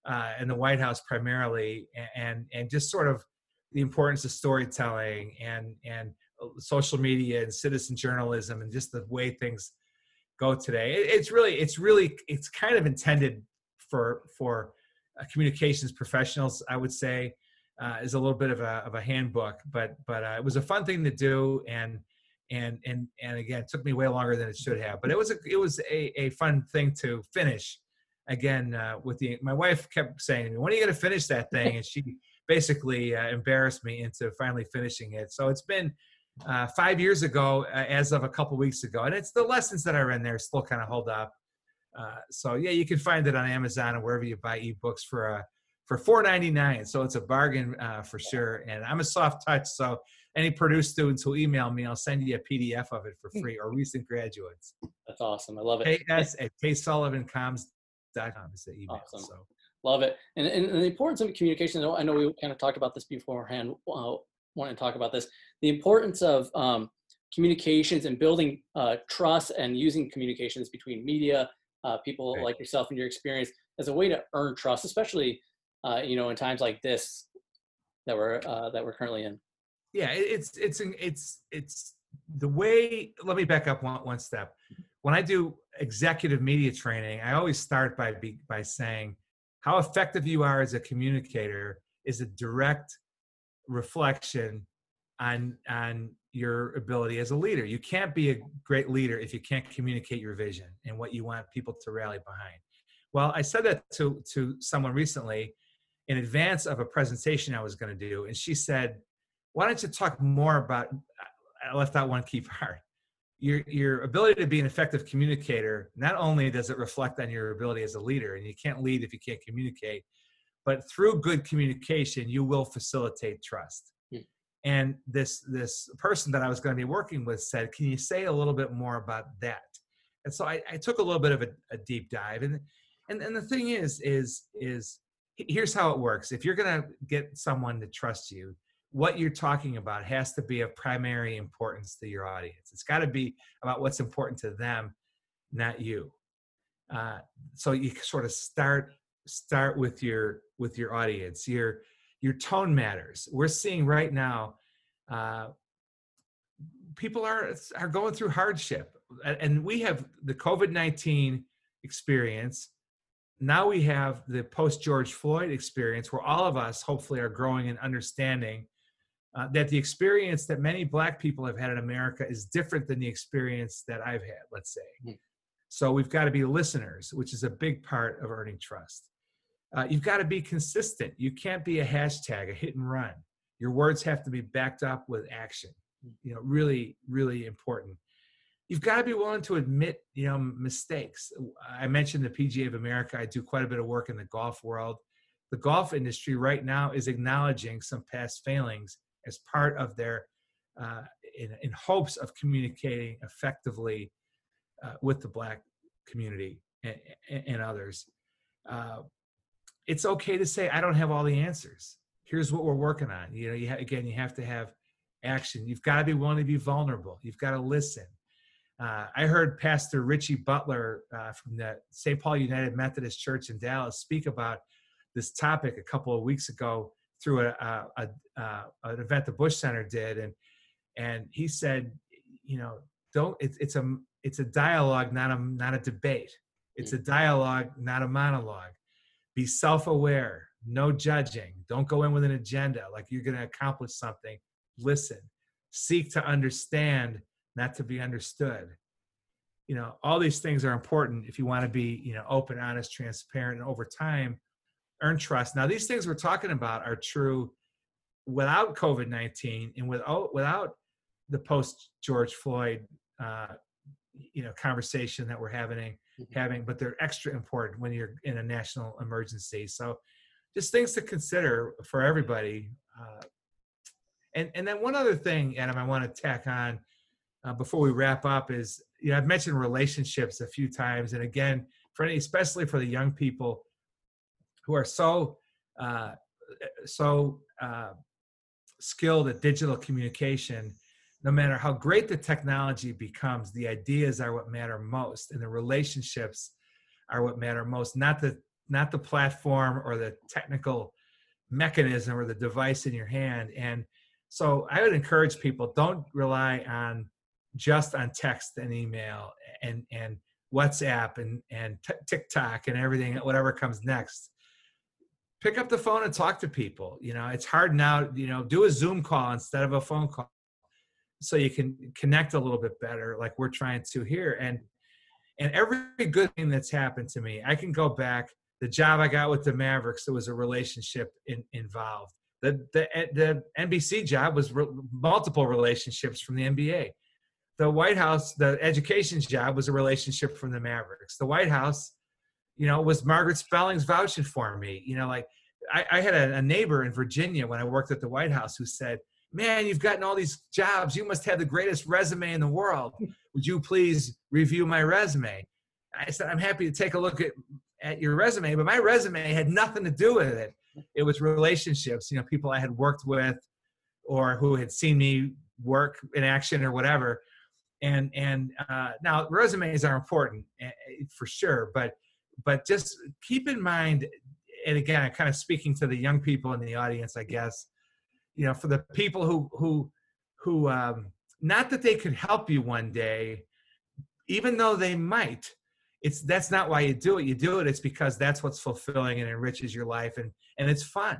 uh, and the White House primarily, and and just sort of the importance of storytelling and and uh, social media and citizen journalism and just the way things go today. it's really it's really it's kind of intended for for uh, communications professionals, I would say. Uh, is a little bit of a, of a handbook, but but uh, it was a fun thing to do, and and and and again, it took me way longer than it should have, but it was a it was a, a fun thing to finish, again uh, with the my wife kept saying to me when are you going to finish that thing and she basically uh, embarrassed me into finally finishing it so it's been uh, five years ago uh, as of a couple weeks ago and it's the lessons that are in there still kind of hold up uh, so yeah you can find it on amazon or wherever you buy ebooks for a for 4.99 so it's a bargain uh, for sure and i'm a soft touch so any Purdue students who email me, I'll send you a PDF of it for hmm. free or recent graduates. That's awesome. I love it. KS at ksullivancoms com is the email. Awesome. So love it. And, and, and, the importance of communication. I know we kind of talked about this beforehand. Uh, want to talk about this. The importance of um, communications and building uh, trust and using communications between media, uh, people right. like yourself and your experience as a way to earn trust, especially uh, you know in times like this that we're uh, that we're currently in. Yeah, it's it's it's it's the way. Let me back up one one step when I do executive media training, I always start by by saying how effective you are as a communicator is a direct reflection on on your ability as a leader. You can't be a great leader if you can't communicate your vision and what you want people to rally behind. Well, I said that to to someone recently in advance of a presentation I was going to do, and she said, "Why don't you talk more about?" I left out one key part your your ability to be an effective communicator not only does it reflect on your ability as a leader and you can't lead if you can't communicate but through good communication you will facilitate trust. And this this person that i was going to be working with said can you say a little bit more about that and so i, I took a little bit of a, a deep dive and and and the thing is is is here's how it works if you're going to get someone to trust you what you're talking about has to be of primary importance to your audience. It's got to be about what's important to them, not you. Uh, so you sort of start start with your with your audience. Your your tone matters. We're seeing right now, uh, people are are going through hardship, and we have the COVID nineteen experience. Now we have the post George Floyd experience, where all of us hopefully are growing in understanding uh, that the experience that many black people have had in america is different than the experience that i've had let's say mm-hmm. so we've got to be listeners which is a big part of earning trust uh, you've got to be consistent. You can't be a hashtag a hit and run. Your words have to be backed up with action. You know really really important. You've got to be willing to admit you know mistakes. I mentioned the pga of america. I do quite a bit of work in the golf world. The golf industry right now is acknowledging some past failings as part of their uh, in, in, hopes of communicating effectively uh, with the black community and, and others. Uh, it's okay to say i don't have all the answers here's what we're working on you know you ha- again you have to have action you've got to be willing to be vulnerable you've got to listen uh, I heard Pastor Richie Butler uh, from the St. Paul United Methodist Church in Dallas speak about this topic a couple of weeks ago through a, a, a, a, an event the Bush Center did, and and he said, you know, don't it's it's a it's a dialogue, not a not a debate. It's a dialogue, not a monologue. Be self-aware, no judging. Don't go in with an agenda like you're going to accomplish something. Listen, seek to understand, not to be understood. You know, all these things are important if you want to be, you know, open, honest, transparent, and over time earn trust. Now, these things we're talking about are true without COVID 19 and without, without the post George Floyd, uh, you know, conversation that we're having. Having, but they're extra important when you're in a national emergency. So, just things to consider for everybody. Uh, and and then one other thing, Adam, I want to tack on uh, before we wrap up is you know I've mentioned relationships a few times, and again, for any, especially for the young people who are so uh, so uh, skilled at digital communication. No matter how great the technology becomes, the ideas are what matter most, and the relationships are what matter most. Not the not the platform or the technical mechanism or the device in your hand. And so I would encourage people don't rely on just on text and email and and WhatsApp and and t- TikTok and everything whatever comes next. Pick up the phone and talk to people. You know, it's hard now, you know, do a Zoom call instead of a phone call so you can connect a little bit better like we're trying to here and and every good thing that's happened to me, I can go back the job I got with the Mavericks, there was a relationship in, involved. The, the, the NBC job was re- multiple relationships from the NBA. The White House, the education job was a relationship from the Mavericks. The White House, you know, was Margaret Spellings vouching for me. You know, like I, I had a, a neighbor in Virginia when I worked at the White House who said, man, you've gotten all these jobs. You must have the greatest resume in the world. Would you please review my resume? I said, I'm happy to take a look at at your resume, but my resume had nothing to do with it. It was relationships, you know, people I had worked with or who had seen me work in action or whatever. And and uh, now resumes are important eh, eh, for sure, but but just keep in mind, and again, I'm kind of speaking to the young people in the audience, I guess, you know, for the people who who who um, not that they could help you one day, even though they might, it's that's not why you do it. You do it it's because that's what's fulfilling and enriches your life and and it's fun.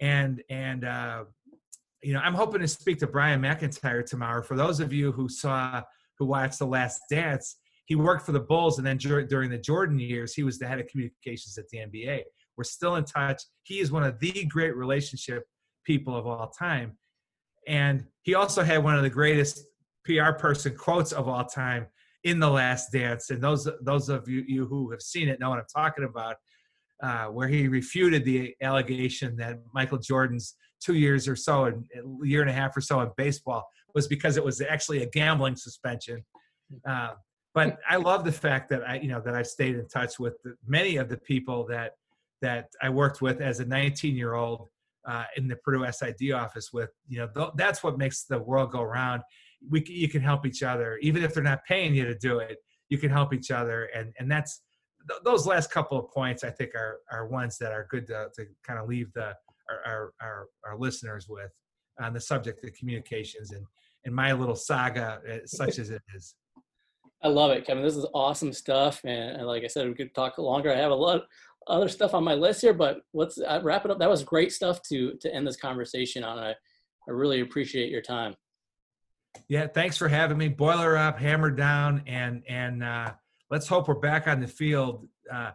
And and uh you know i'm hoping to speak to brian mcintyre tomorrow. For those of you who saw who watched the last dance he worked for the bulls and then during the jordan years he was the head of communications at the nba we're still in touch. He is one of the great relationship people of all time. And he also had one of the greatest pr person quotes of all time in the last dance. And those those of you, you who have seen it know what i'm talking about uh, where he refuted the allegation that michael jordan's two years or so and a year and a half or so in baseball was because it was actually a gambling suspension. Uh, but i love the fact that i you know that i've stayed in touch with many of the people that that i worked with as a 19 year old uh, in the purdue sid office with you know th- that's what makes the world go round. We you can help each other. Even if they're not paying you to do it you can help each other. And and that's th- those last couple of points i think are are ones that are good to, to kind of leave the our, our, our, our listeners with on the subject of communications and and my little saga uh, such as it is. I love it kevin. This is awesome stuff and, and like i said we could talk longer. I have a lot other stuff on my list here but let's uh, wrap it up that was great stuff to to end this conversation on i i really appreciate your time yeah, thanks for having me. Boiler up, hammer down, and and uh, let's hope we're back on the field. Uh,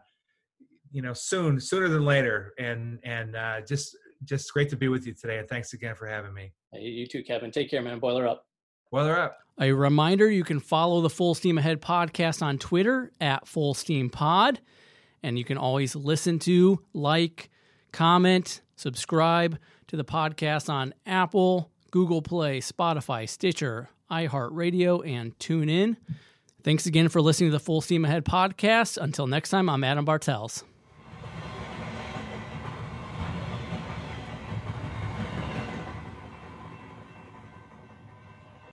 you know, soon, sooner than later. And and uh, just just great to be with you today. And thanks again for having me. You too, Kevin. Take care, man. Boiler up. Boiler up. A reminder: you can follow the Full Steam Ahead podcast on Twitter at Full Steam Pod, and you can always listen to, like, comment, subscribe to the podcast on Apple. Google Play, Spotify, Stitcher, iHeartRadio, and TuneIn. Thanks again for listening to the Full Steam Ahead podcast. Until next time, I'm Adam Bartels.